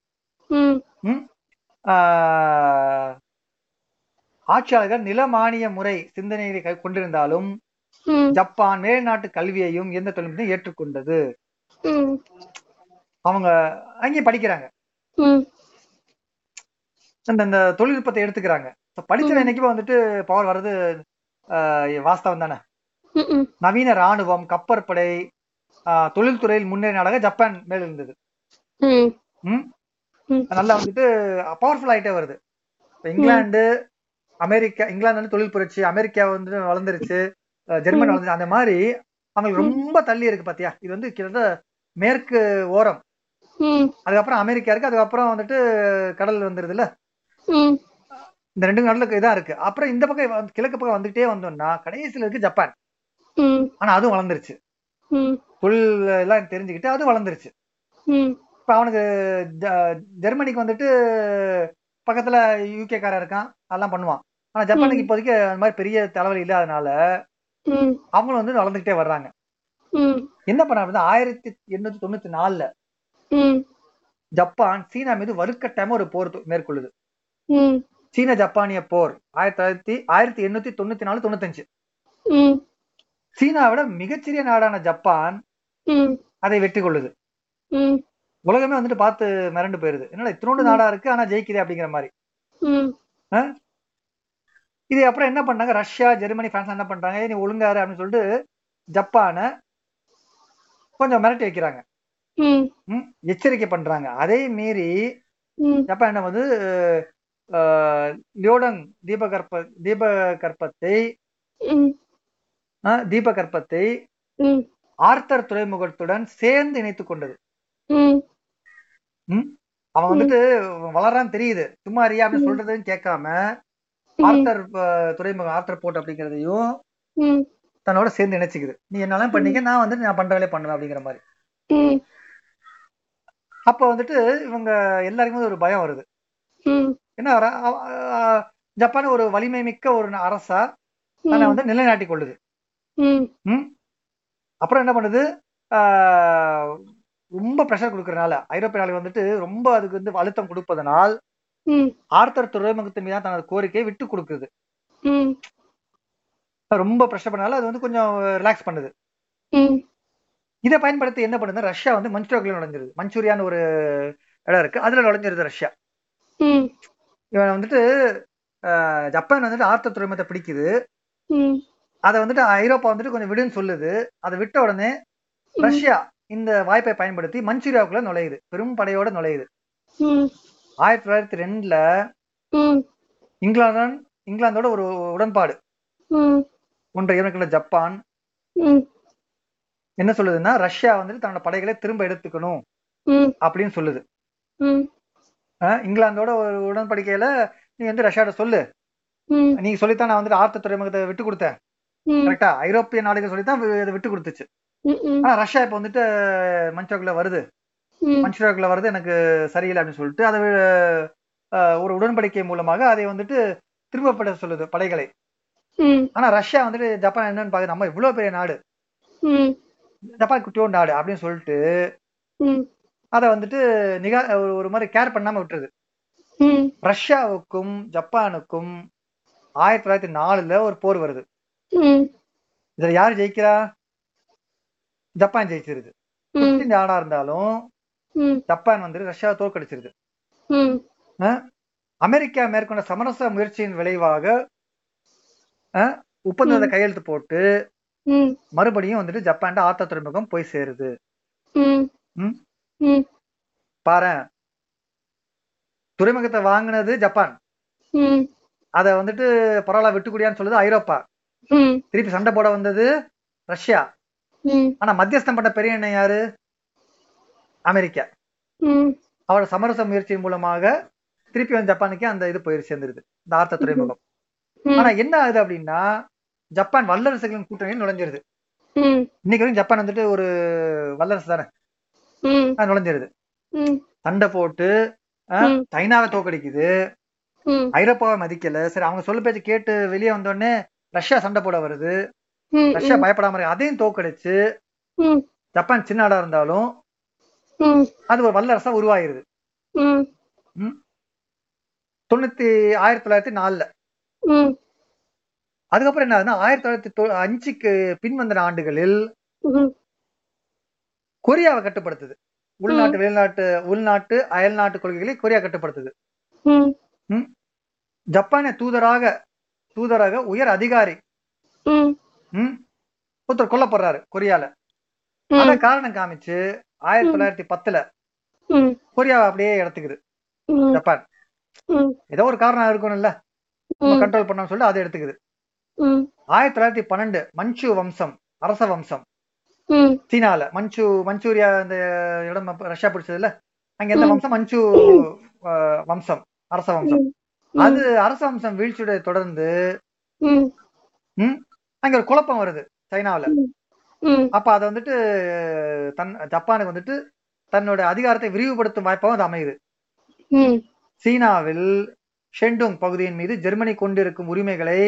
A: ஆட்சியாளர்கள் நில மானிய முறை சிந்தனைகளை கை- கொண்டிருந்தாலும் ஜப்பான் மேல்நாட்டு கல்வியையும் எந்த தொழில்நுட்பத்தையும் ஏற்றுக்கொண்டது. அவங்க அங்கேயும் படிக்கிறாங்க.
B: ம்.
A: இந்த தொழில்நுட்பத்தை எடுத்துக்கிறாங்க. So, படிச்சவன் என்னைக்குமே வந்துட்டு பவர் வர்றது வாஸ்தவம் தானே? நவீன ராணுவம் கப்பற்படை தொழில்துறையில் முன்னேறிய நாடாக ஜப்பான் மேல் இருந்தது. நல்லா வந்துட்டு பவர்ஃபுல் ஆயிட்டே வருது. இங்கிலாந்து அமெரிக்கா இங்கிலாந்து வந்து தொழில் புரட்சி அமெரிக்கா வந்து வளர்ந்துருச்சு ஜெர்மன்
B: ம்.
A: வளர்ந்துச்சு அந்த மாதிரி அவங்களுக்கு ரொம்ப தள்ளி இருக்கு பாத்தியா? இது வந்து கிட்டத்தட்ட மேற்கு ஓரம். அதுக்கப்புறம் அமெரிக்கா இருக்கு அதுக்கப்புறம் வந்துட்டு கடல் வந்துருதுல்ல?
B: ம்.
A: இந்த ரெண்டு நடுலுக்கு இதான் இருக்கு. அப்புறம் இந்த பக்கம் கிழக்கு பக்கம் வந்துட்டே வந்தோம்னா கடைசியில இருக்கு ஜப்பான். ஆனா அதுவும் வளர்ந்துருச்சு. தொழில் எல்லாம் தெரிஞ்சுக்கிட்டு அது வளர்ந்துருச்சு. இப்ப அவனுக்கு ஜெர்மனிக்கு வந்துட்டு பக்கத்துல யூகே காரன் இருக்கான். அதெல்லாம் பண்ணுவான். ஆனா ஜப்பானுக்கு. இப்போதைக்கு அந்த மாதிரி பெரிய தலைவலி இல்லாதனால அவங்களும் வந்து வளர்ந்துகிட்டே வர்றாங்க. என்ன பண்ணாங்க ஆயிரத்தி எண்ணூத்தி தொண்ணூத்தி நாலுல ஜப்பான் சீனா மீது வலுக்கட்டாயமா ஒரு போர் மேற்கொள்ளுது. சீன ஜப்பானிய போர் ஆயிரத்தி தொள்ளாயிரத்தி ஆயிரத்தி எண்ணூத்தி தொண்ணூத்தி நாலு தொண்ணூத்தஞ்சு.
B: சீனாவோட
A: மிகச்சிறிய நாடான ஜப்பான் அதை வெற்றி கொள்ளுது. உலகமே வந்துட்டு பார்த்து மிரண்டு போயிருது. என்னடா இத்தினோண்டு. நாடா இருக்கு ஆனா ஜெயிக்குதே அப்படிங்கிற மாதிரி. இது அப்புறம் என்ன பண்ணாங்க? ரஷ்யா ஜெர்மனி பிரான்ஸ் என்ன பண்றாங்க? "ஏய், நீ ஒழுங்காரு அப்படின்னு சொல்லிட்டு ஜப்பானை கொஞ்சம் மிரட்டி வைக்கிறாங்க. எச்சரிக்கை பண்றாங்க. அதே மீறி ஜப்பான் என்ன வந்து லியோடங் தீபகற்ப தீபகற்பத்தை தீபகற்பத்தை ஆர்த்தர் துறைமுகத்துடன் சேர்ந்து இணைத்துக் கொண்டது. அவன் வந்துட்டு வளரான்னு தெரியுது. சும்மா அறியா அப்படின்னு
B: ம்.
A: சொல்றதுன்னு கேட்காம ஆர்த்தர் துறைமுகம் ஆர்த்தர் போர்ட் அப்படிங்கறதையும் தன்னோட சேர்ந்து இணைச்சுக்குது. நீ என்னெல்லாம் பண்ணீங்க நான் வந்து நான் பண்ற வேலையை பண்ணுவேன் அப்படிங்கிற மாதிரி. அப்ப வந்துட்டு இவங்க எல்லாருக்குமே ஒரு பயம் வருது. என்ன ஜப்பான் ஒரு வலிமை மிக்க ஒரு அரசா தன்னை வந்து நிலைநாட்டி கொள்ளுது. அப்புறம் என்ன பண்ணுது? ரொம்ப ப்ரெஷர் கொடுக்கறனால ஐரோப்பிய நாடுகள் வந்துட்டு ரொம்ப அதுக்கு வந்து அழுத்தம் கொடுப்பதனால் ஆர்த்தர் துறைமுகத்தின் மீதான தனது கோரிக்கையை விட்டு கொடுக்குது. ரொம்ப ப்ரெஷர் பண்ணனால அது வந்து கொஞ்சம் ரிலாக்ஸ் பண்ணுது. இதை பயன்படுத்தி என்ன பண்ணுது ரஷ்யா வந்து மஞ்சூரியாக்குள்ள நுழைஞ்சிருது. மஞ்சூரியான்னு ஒரு இடம் இருக்கு. அதுல நுழைஞ்சிருது ரஷ்யா. இவன் வந்துட்டு ஜப்பான் வந்துட்டு ஆர்த்தர் துறைமுகத்தை பிடிக்குது. அதை வந்துட்டு ஐரோப்பா வந்துட்டு கொஞ்சம் விடுன்னு சொல்லுது. அதை விட்ட உடனே ரஷ்யா இந்த வாய்ப்பை பயன்படுத்தி மஞ்சூரியாவுக்குள்ள நுழையுது. பெரும் படையோட நுழையுது. ஆயிரத்தி தொள்ளாயிரத்தி ரெண்டுல இங்கிலாந்து இங்கிலாந்தோட ஒரு உடன்பாடு. ஒன்றை இறக்குள்ள ஜப்பான். என்ன சொல்லுதுன்னா ரஷ்யா வந்துட்டு தன்னோட படைகளை திரும்ப எடுத்துக்கணும் அப்படின்னு சொல்லுது. இங்கிலாந்தோட ஒரு உடன்படிக்கையில நீ வந்து ரஷ்யாட்ட சொல்லு.
B: ம்.
A: நீ சொல்லித்தான் நான் வந்துட்டு ஆர்த்த துறைமுகத்தை விட்டு கொடுத்தேன். கரெக்டா? ஐரோப்பிய நாடுகள் சொல்லித்தான் இதை விட்டு கொடுத்துச்சு. ஆனா ரஷ்யா இப்ப வந்துட்டு மஞ்சோக்குள்ள வருது.
B: ம்.
A: மஞ்சோக்குள்ள வருது எனக்கு சரியில்லை அப்படின்னு சொல்லிட்டு அதை ஒரு உடன்படிக்கை மூலமாக அதை வந்துட்டு திரும்பப்பட சொல்லுது படைகளை. ஆனா ரஷ்யா வந்துட்டு ஜப்பான் என்னன்னு பாக்குது நம்ம இவ்வளவு பெரிய நாடு. ஜப்பான் குட்டியோட நாடு அப்படின்னு சொல்லிட்டு அதை வந்துட்டு நிகா ஒரு- மாதிரி கேர் பண்ணாம விட்டுருது. ரஷ்யாவுக்கும் ஜப்பானுக்கும் ஆயிரத்தி தொள்ளாயிரத்தி நாலுல ஒரு போர் வருது. இதுல யார் ஜெயிக்கிறா? ஜப்பான் ஜெயிச்சிருது. குட்டி நாடா இருந்தாலும் ஜப்பான் வந்துட்டு ரஷ்யாவை தோற்கடிச்சிருது. அமெரிக்கா மேற்கொண்ட சமரச முயற்சியின் விளைவாக ஒப்பந்தத்தை. கையெழுத்து போட்டு மறுபடியும் வந்துட்டு ஜப்பான் ஆத்த துறைமுகம் போய் சேருது. பாரேன். துறைமுகத்தை வாங்கினது ஜப்பான். அதை வந்துட்டு பரவாயில்ல விட்டுக்குடியான்னு சொல்லுது ஐரோப்பா. திருப்பி சண்டை போட வந்தது ரஷ்யா. ஆனா மத்தியஸ்தம் பண்ண பெரிய எண்ணெய் யாரு? அமெரிக்கா. அவரோட சமரச முயற்சியின் மூலமாக திருப்பி வந்து ஜப்பானுக்கே அந்த இது போய் சேர்ந்துருது. இந்த ஆர்த்த துறைமுகம். ஆனா என்ன ஆகுது அப்படின்னா ஜப்பான் வல்லரசுகளின் கூட்டணியில் நுழைஞ்சிருது. இன்னைக்கு வரைக்கும் ஜப்பான் வந்துட்டு ஒரு வல்லரசு தானே? நுழைஞ்சிருது. சண்டை போட்டு. சைனாவை தோக்கடிக்குது. ஐரோப்பாவை மதிக்கல. சரி அவங்க சொல்லு பேச்சு கேட்டு வெளியே வந்தோடனே ரஷ்யா சண்டை போட வருது. ரஷ்யா பயப்படாம அதையும் தோக்கடிச்சு ஜப்பான் சின்ன நாடா இருந்தாலும் அது ஒரு வல்லரசா உருவாயிருது. தொண்ணூத்தி ஆயிரத்தி தொள்ளாயிரத்தி நாலுல. அதுக்கப்புறம் என்ன ஆகுதுன்னா ஆயிரத்தி தொள்ளாயிரத்தி அஞ்சுக்கு பின்வந்த ஆண்டுகளில்
B: ம்.
A: கொரியாவை கட்டுப்படுத்துது. உள்நாட்டு வெளிநாட்டு உள்நாட்டு அயல்நாட்டு கொள்கைகளை கொரியா கட்டுப்படுத்துது.
B: ம்.
A: ஜப்பானிய தூதராக தூதராக உயர் அதிகாரி
B: ம்?
A: ஒருத்தர் கொல்லப்படுறாரு கொரியால. அத காரணம் காமிச்சு ஆயிரத்தி தொள்ளாயிரத்தி பத்துல கொரியாவை அப்படியே எடுத்துக்குது. ஜப்பான். ஏதோ ஒரு காரணம் இருக்கணும்ல. கண்ட்ரோல் பண்ணணும்னு சொல்லி அதை எடுத்துக்குது. ஆயிரத்தி தொள்ளாயிரத்தி பன்னெண்டு மஞ்சு வம்சம் அரச வம்சம். சீனால. மஞ்சு மஞ்சூரியா இந்த இடம் ரஷ்யா பிடிச்சதுல? அங்க எந்த. வம்சம்? மஞ்சு வம்சம் அரச வம்சம். அது அரச வம்சம் வீழ்ச்சியுடைய தொடர்ந்து அங்க ஒரு குழப்பம் வருது சைனாவுல. அப்ப அதை வந்துட்டு தன் ஜப்பானுக்கு வந்துட்டு தன்னோட அதிகாரத்தை விரிவுபடுத்தும் வாய்ப்பாகவும் அது அமையுது. சீனாவில் ஷெண்டுங் பகுதியின் மீது ஜெர்மனி கொண்டிருக்கும் உரிமைகளை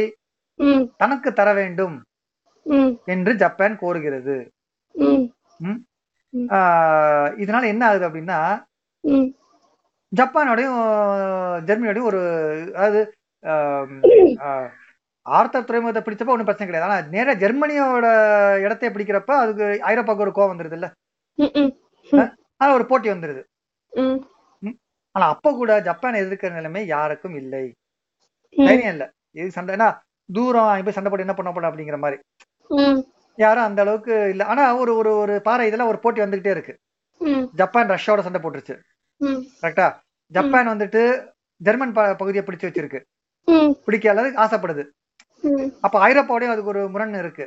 A: தனக்கு தர வேண்டும் என்று ஜப்பான் கோருகிறது. இதனால என்ன ஆகுது அப்படின்னா ஜப்பானோடையும் ஜெர்மனியோடையும் ஒரு அதாவது ஆர்த்தர் துறைமுகத்தை பிடிச்சப்ப ஒன்றும் பிரச்சனை கிடையாது. ஆனா நேரா ஜெர்மனியோட இடத்தை பிடிக்கிறப்ப அதுக்கு ஐரோப்பாவுக்கு ஒரு கோவம் வந்துருது இல்ல ஒரு போட்டி வந்துருது. ஆனா அப்ப கூட ஜப்பான் எதிர்க்கிற நிலைமை யாருக்கும் இல்லை. தைரியம் இல்ல. இது சண்டைனா தூரம் அங்க போய் சண்டை போட்டு என்ன பண்ண போட அப்படிங்கிற மாதிரி. யாரும் அந்த அளவுக்கு இல்ல. ஆனா ஒரு ஒரு ஒரு பாறை இதெல்லாம் ஒரு போட்டி வந்துகிட்டே இருக்கு. ஜப்பான் ரஷ்யாவோட சண்டை போட்டுருச்சு. கரெக்டா? ஜப்பான் வந்துட்டு ஜெர்மன் பகுதியை பிடிச்சு வச்சிருக்கு. பிடிக்க அல்லது ஆசைப்படுது. அப்ப ஐரோப்பாவோடயும் அதுக்கு ஒரு முரண் இருக்கு.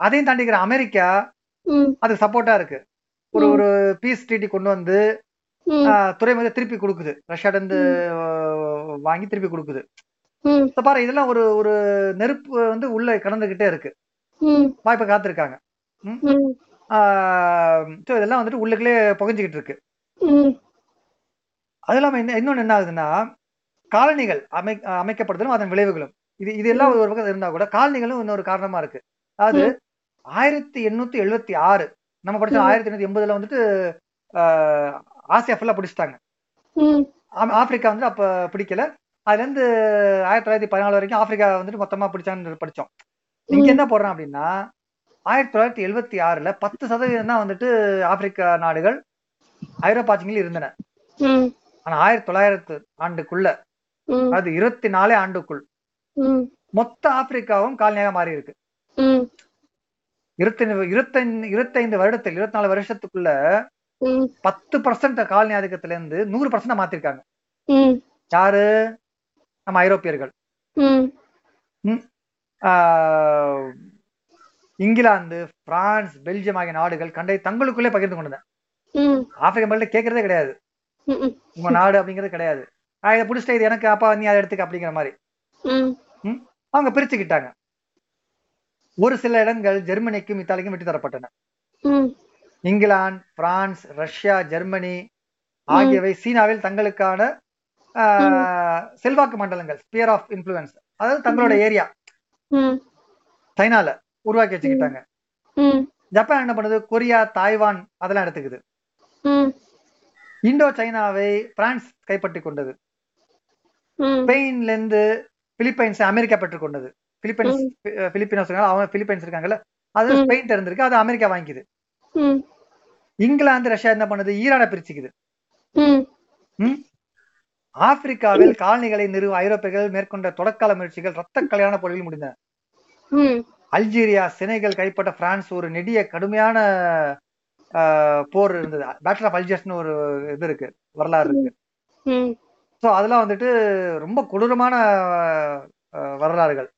A: அதையும் தாண்டிக்கிற அமெரிக்கா அதுக்கு சப்போர்ட்டா இருக்கு. ஒரு ஒரு பீஸ் ட்ரீட்டி கொண்டு வந்து
B: ம்.
A: ஆஹ், துறைமுகத்தை திருப்பி கொடுக்குது. ரஷ்யாட்ட இருந்து வாங்கி திருப்பி கொடுக்குது. பாரு இதெல்லாம் ஒரு ஒரு நெருப்பு வந்து உள்ள கடந்துகிட்டே இருக்கு. வாய்ப்பை காத்திருக்காங்க. இதெல்லாம் வந்துட்டு உள்ளுக்குள்ளே புகஞ்சுக்கிட்டு இருக்கு. அது இல்லாம இன்னொன்னு என்ன ஆகுதுன்னா காலனிகள் அமை அமைக்கப்படுதலும் அதன் விளைவுகளும். இது இது எல்லாம் ஒரு பக்கம் இருந்தா கூட காலனிகளும் இன்னொரு காரணமா இருக்கு. அதாவது ஆயிரத்தி எண்ணூத்தி எழுபத்தி ஆறு நம்ம படிச்ச. ஆயிரத்தி எண்ணூத்தி எண்பதுல வந்துட்டு ஆசியா ஃபுல்லா பிடிச்சிட்டாங்க. ஆப்பிரிக்கா வந்து அப்ப பிடிக்கல. அதுல இருந்து ஆயிரத்தி தொள்ளாயிரத்தி பதினாலு வரைக்கும் ஆப்பிரிக்கா வந்துட்டு மொத்தமா பிடிச்சான்னு படிச்சோம். இங்க என்ன போடுறோம் அப்படின்னா ஆயிரத்தி தொள்ளாயிரத்தி எழுபத்தி ஆறுல பத்து சதவீதம் தான் வந்துட்டு ஆப்பிரிக்கா நாடுகள் ஐரோப்பா ஆட்சிகளில் இருந்தன. ஆனா ஆயிரத்தி தொள்ளாயிரத்து ஆண்டுக்குள்ள அது இருபத்தி நாலே ஆண்டுக்குள் மொத்த ஆப்பிரிக்காவும் காலனியாக மாறி இருக்கு இருபத்தைந்து இருபத்தைந்து வருடத்தில் இருபத்தி நாலு வருஷத்துக்குள்ள பத்து பர்சன்ட் காலனி ஆதிக்கத்துல இருந்து நூறு பர்சன்ட் மாத்திருக்காங்க. யாரு? நம்ம ஐரோப்பியர்கள். இங்கிலாந்து பிரான்ஸ் பெல்ஜியம் ஆகிய நாடுகள் கண்டை தங்களுக்குள்ளே பகிர்ந்து கொண்டன. ஆப்பிரிக்க மக்கள்கிட்ட கேட்கறதே கிடையாது. உங்க நாடு அப்படிங்கிறது கிடையாது. இதை பிடிச்சிட்ட இது எனக்கு அப்பா நீ அதை எடுத்துக்க அப்படிங்கிற மாதிரி. அவங்க பிரிச்சுக்கிட்டாங்க. ஒரு சில இடங்கள் ஜெர்மனிக்கும் இத்தாலிக்கும் விட்டு தரப்பட்டன. இங்கிலாந்து பிரான்ஸ் ரஷ்யா ஜெர்மனி ஆகியவை சீனாவில் தங்களுக்கான செல்வாக்கு மண்டலங்கள் ஸ்பியர் ஆஃப் இன்ஃபுளுன்ஸ் அதாவது தங்களோட ஏரியா. சைனால உருவாக்கி வச்சுக்கிட்டாங்க. ஜப்பான் என்ன பண்ணுது? கொரியா தாய்வான் அதெல்லாம் எடுத்துக்குது. இந்தோ சைனாவை பிரான்ஸ் கைப்பற்றி கொண்டது. ஸ்பெயின்ல இருந்து பிலிப்பைன்ஸ் அமெரிக்கா பெற்றுக்கொண்டது. பிலிப்பைன்ஸ் பிலிப்பினஸ் அவங்க பிலிப்பைன்ஸ் இருக்காங்கல்ல அது. ஸ்பெயின் இருந்திருக்கு அது அமெரிக்கா வாங்கிக்குது. இங்கிலாந்து ரஷ்யா என்ன பண்ணுது? ஈரானை பிரிச்சுக்குது? ஆப்பிரிக்காவில் காலனிகளை நிறுவ ஐரோப்பியர்கள் மேற்கொண்ட தொடக்கால முயற்சிகள் ரத்த கல்யாண போரில் முடிந்தன. அல்ஜீரியா செனைகள் கைப்பற்ற பிரான்ஸ் ஒரு நெடிய கடுமையான போர் இருந்தது. பேட்டில் ஆஃப் அல்ஜர்ஸ்னு ஒரு இது இருக்கு வரலாறு இருக்கு. ஸோ அதெல்லாம் வந்துட்டு ரொம்ப கொடூரமான வரலாறுகள்.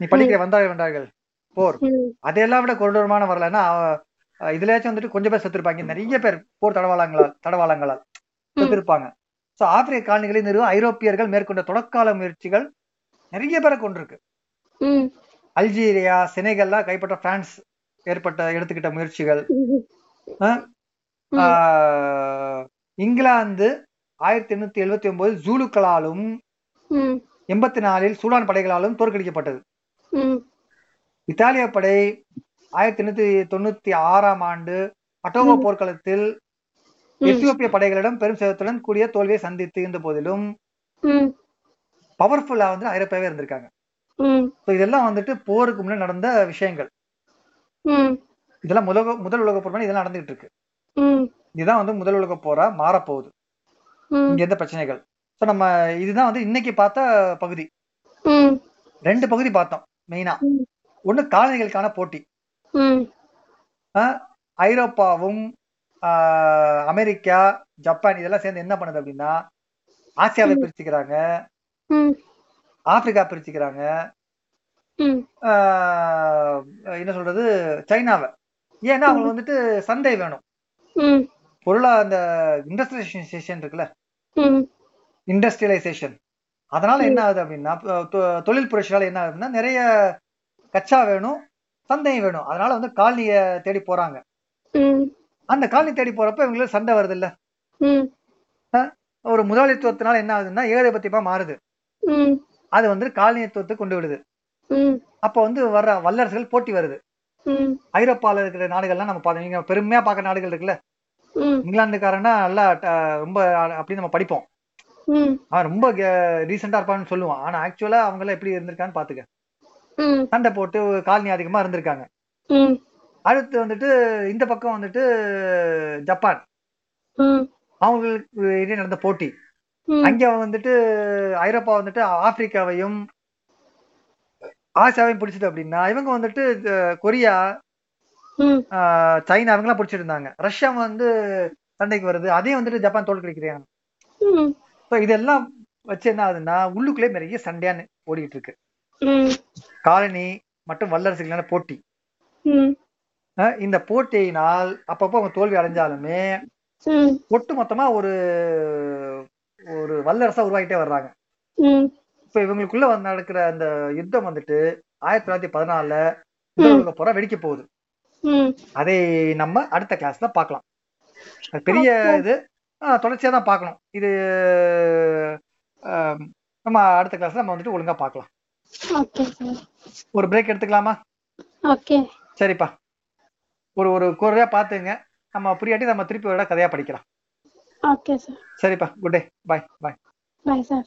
A: நீ படிக்கிற வந்தார்கள். வென்றார்கள் போர் அதையெல்லாம் விட கொடூரமான வரலாறுனா இதுலயாச்சும் வந்துட்டு கொஞ்சம் பேர் செத்துருப்பாங்க. நிறைய பேர் போர் தடவாளங்களால் தடவாளங்களால் செத்துருப்பாங்க. ஸோ ஆப்பிரிக்க காலனிகளை நிறுவ ஐரோப்பியர்கள் மேற்கொண்ட தொடக்கால முயற்சிகள் நிறைய பேரை கொண்டிருக்கு அல்ஜீரியா செனகல்லாம் கைப்பற்ற பிரான்ஸ் ஏற்பட்ட எடுத்துக்கிட்ட முயற்சிகள். இங்கிலாந்து ஆயிரத்தி எண்ணூத்தி எழுபத்தி ஒன்பதில் ஜூலுக்களாலும் எண்பத்தி நாலில் சூடான் படைகளாலும் தோற்கடிக்கப்பட்டது. இத்தாலிய படை ஆயிரத்தி எண்ணூத்தி தொண்ணூத்தி ஆறாம் ஆண்டு அட்டோகோ போர்க்களத்தில். எத்தியோப்பிய படைகளிடம் பெரும் சேதத்துடன் கூடிய தோல்வியை சந்தித்து இருந்த போதிலும் பவர்ஃபுல்லா வந்து ஐரோப்பாவே இருந்திருக்காங்க. இதெல்லாம் வந்துட்டு போருக்கு முன்னாடி நடந்த விஷயங்கள். இதெல்லாம் முதல் முதல் உலக போர் இதெல்லாம் நடந்துகிட்டு இருக்கு. இதுதான் வந்து முதல் உலக போரா மாறப்போகுது. இங்க இருந்த பிரச்சனைகள். ஸோ நம்ம இதுதான் வந்து இன்னைக்கு பார்த்த பகுதி. ரெண்டு பகுதி பார்த்தோம் மெயினா. ஒண்ணு காலனிகளுக்கான போட்டி. ஐரோப்பாவும் அமெரிக்கா ஜப்பான் இதெல்லாம் சேர்ந்து என்ன பண்ணுது அப்படின்னா ஆசியாவை பிரிச்சுக்கிறாங்க. ஆப்பிரிக்கா பிரிச்சுக்கிறாங்க. என்ன சொல்றது சைனாவை. ஏன்னா அவங்க வந்துட்டு சந்தை வேணும். பொருளா அந்த இண்டஸ்ட்ரியலைசேஷன் இருக்குல்ல? இண்டஸ்ட்ரியலைசேஷன் அதனால என்ன ஆகுது அப்படின்னா தொழில் புரட்சியால என்ன ஆகுதுன்னா நிறைய கச்சா வேணும் சந்தையும் வேணும். அதனால வந்து காலனிய தேடி போறாங்க. அந்த காலனி தேடி போறப்ப இவங்களுக்கு சண்டை வருது இல்ல ஒரு முதலாளித்துவத்தினால என்ன ஆகுதுன்னா ஏகபத்தியமா மாறுது. அது வந்து காலனியத்துவத்தை கொண்டு விடுது. அப்ப வந்து வர்ற வல்லரசுகள் போட்டி வருது. ஐரோப்பால இருக்கிற நாடுகள்லாம் நம்ம பார்த்தோம் பெருமையா பார்க்குற நாடுகள் இருக்குல்ல? இங்கிலாந்துக்காரன்னா நல்லா ரொம்ப அப்படி நம்ம படிப்போம். அவன் ரொம்ப ரீசெண்டா இருப்பான்னு சொல்லுவான். ஆனா ஆக்சுவலா அவங்க எல்லாம் எப்படி இருந்திருக்கான்னு பாத்துக்க. சண்டை போட்டு காலனி அதிகமா இருந்திருக்காங்க. அடுத்து வந்துட்டு இந்த பக்கம் வந்துட்டு ஜப்பான். அவங்களுக்கு இடையே நடந்த போட்டி. அங்க வந்துட்டு ஐரோப்பா வந்துட்டு ஆப்பிரிக்காவையும் ஆசியாவையும் பிடிச்சது அப்படின்னா இவங்க வந்துட்டு கொரியா சைனா இவங்கெல்லாம் பிடிச்சிருந்தாங்க. ரஷ்யா வந்து சண்டைக்கு வருது. அதையும் வந்துட்டு ஜப்பான் தோற்கடிக்கிறாங்க
B: ம்.
A: ஸோ இதெல்லாம் வச்சு என்ன ஆகுதுன்னா உள்ளுக்குள்ளே நிறைய சண்டையான்னு ஓடிட்டு இருக்கு காலனி மற்றும் வல்லரசுகளான போட்டி. இந்த போட்டியினால் அப்பப்போ அவங்க தோல்வி அடைஞ்சாலுமே ஒட்டு மொத்தமா ஒரு ஒரு வல்லரசா உருவாகிட்டே வர்றாங்க. இப்ப இவங்களுக்குள்ள வந்து நடக்கிற அந்த யுத்தம் வந்துட்டு ஆயிரத்தி தொள்ளாயிரத்தி பதினாலுல போரா வெடிக்க போகுது. அதை நம்ம அடுத்த கிளாஸ்ல பார்க்கலாம். அது பெரிய இது. தொடர்ச்சியா தான் பார்க்கணும். இது நம்ம அடுத்த கிளாஸ்ல நம்ம வந்துட்டு ஒழுங்கா பார்க்கலாம். ஒரு பிரேக் எடுத்துக்கலாமா?
B: ஓகே.
A: சரிப்பா. ஒரு ஒரு குறையா பார்த்துங்க. நம்ம புரியாட்டி நம்ம திருப்பி ஒரு கதையா படிக்கலாம்.
B: Okay sir.
A: சரிப்பா. Good day bye bye
B: bye sir.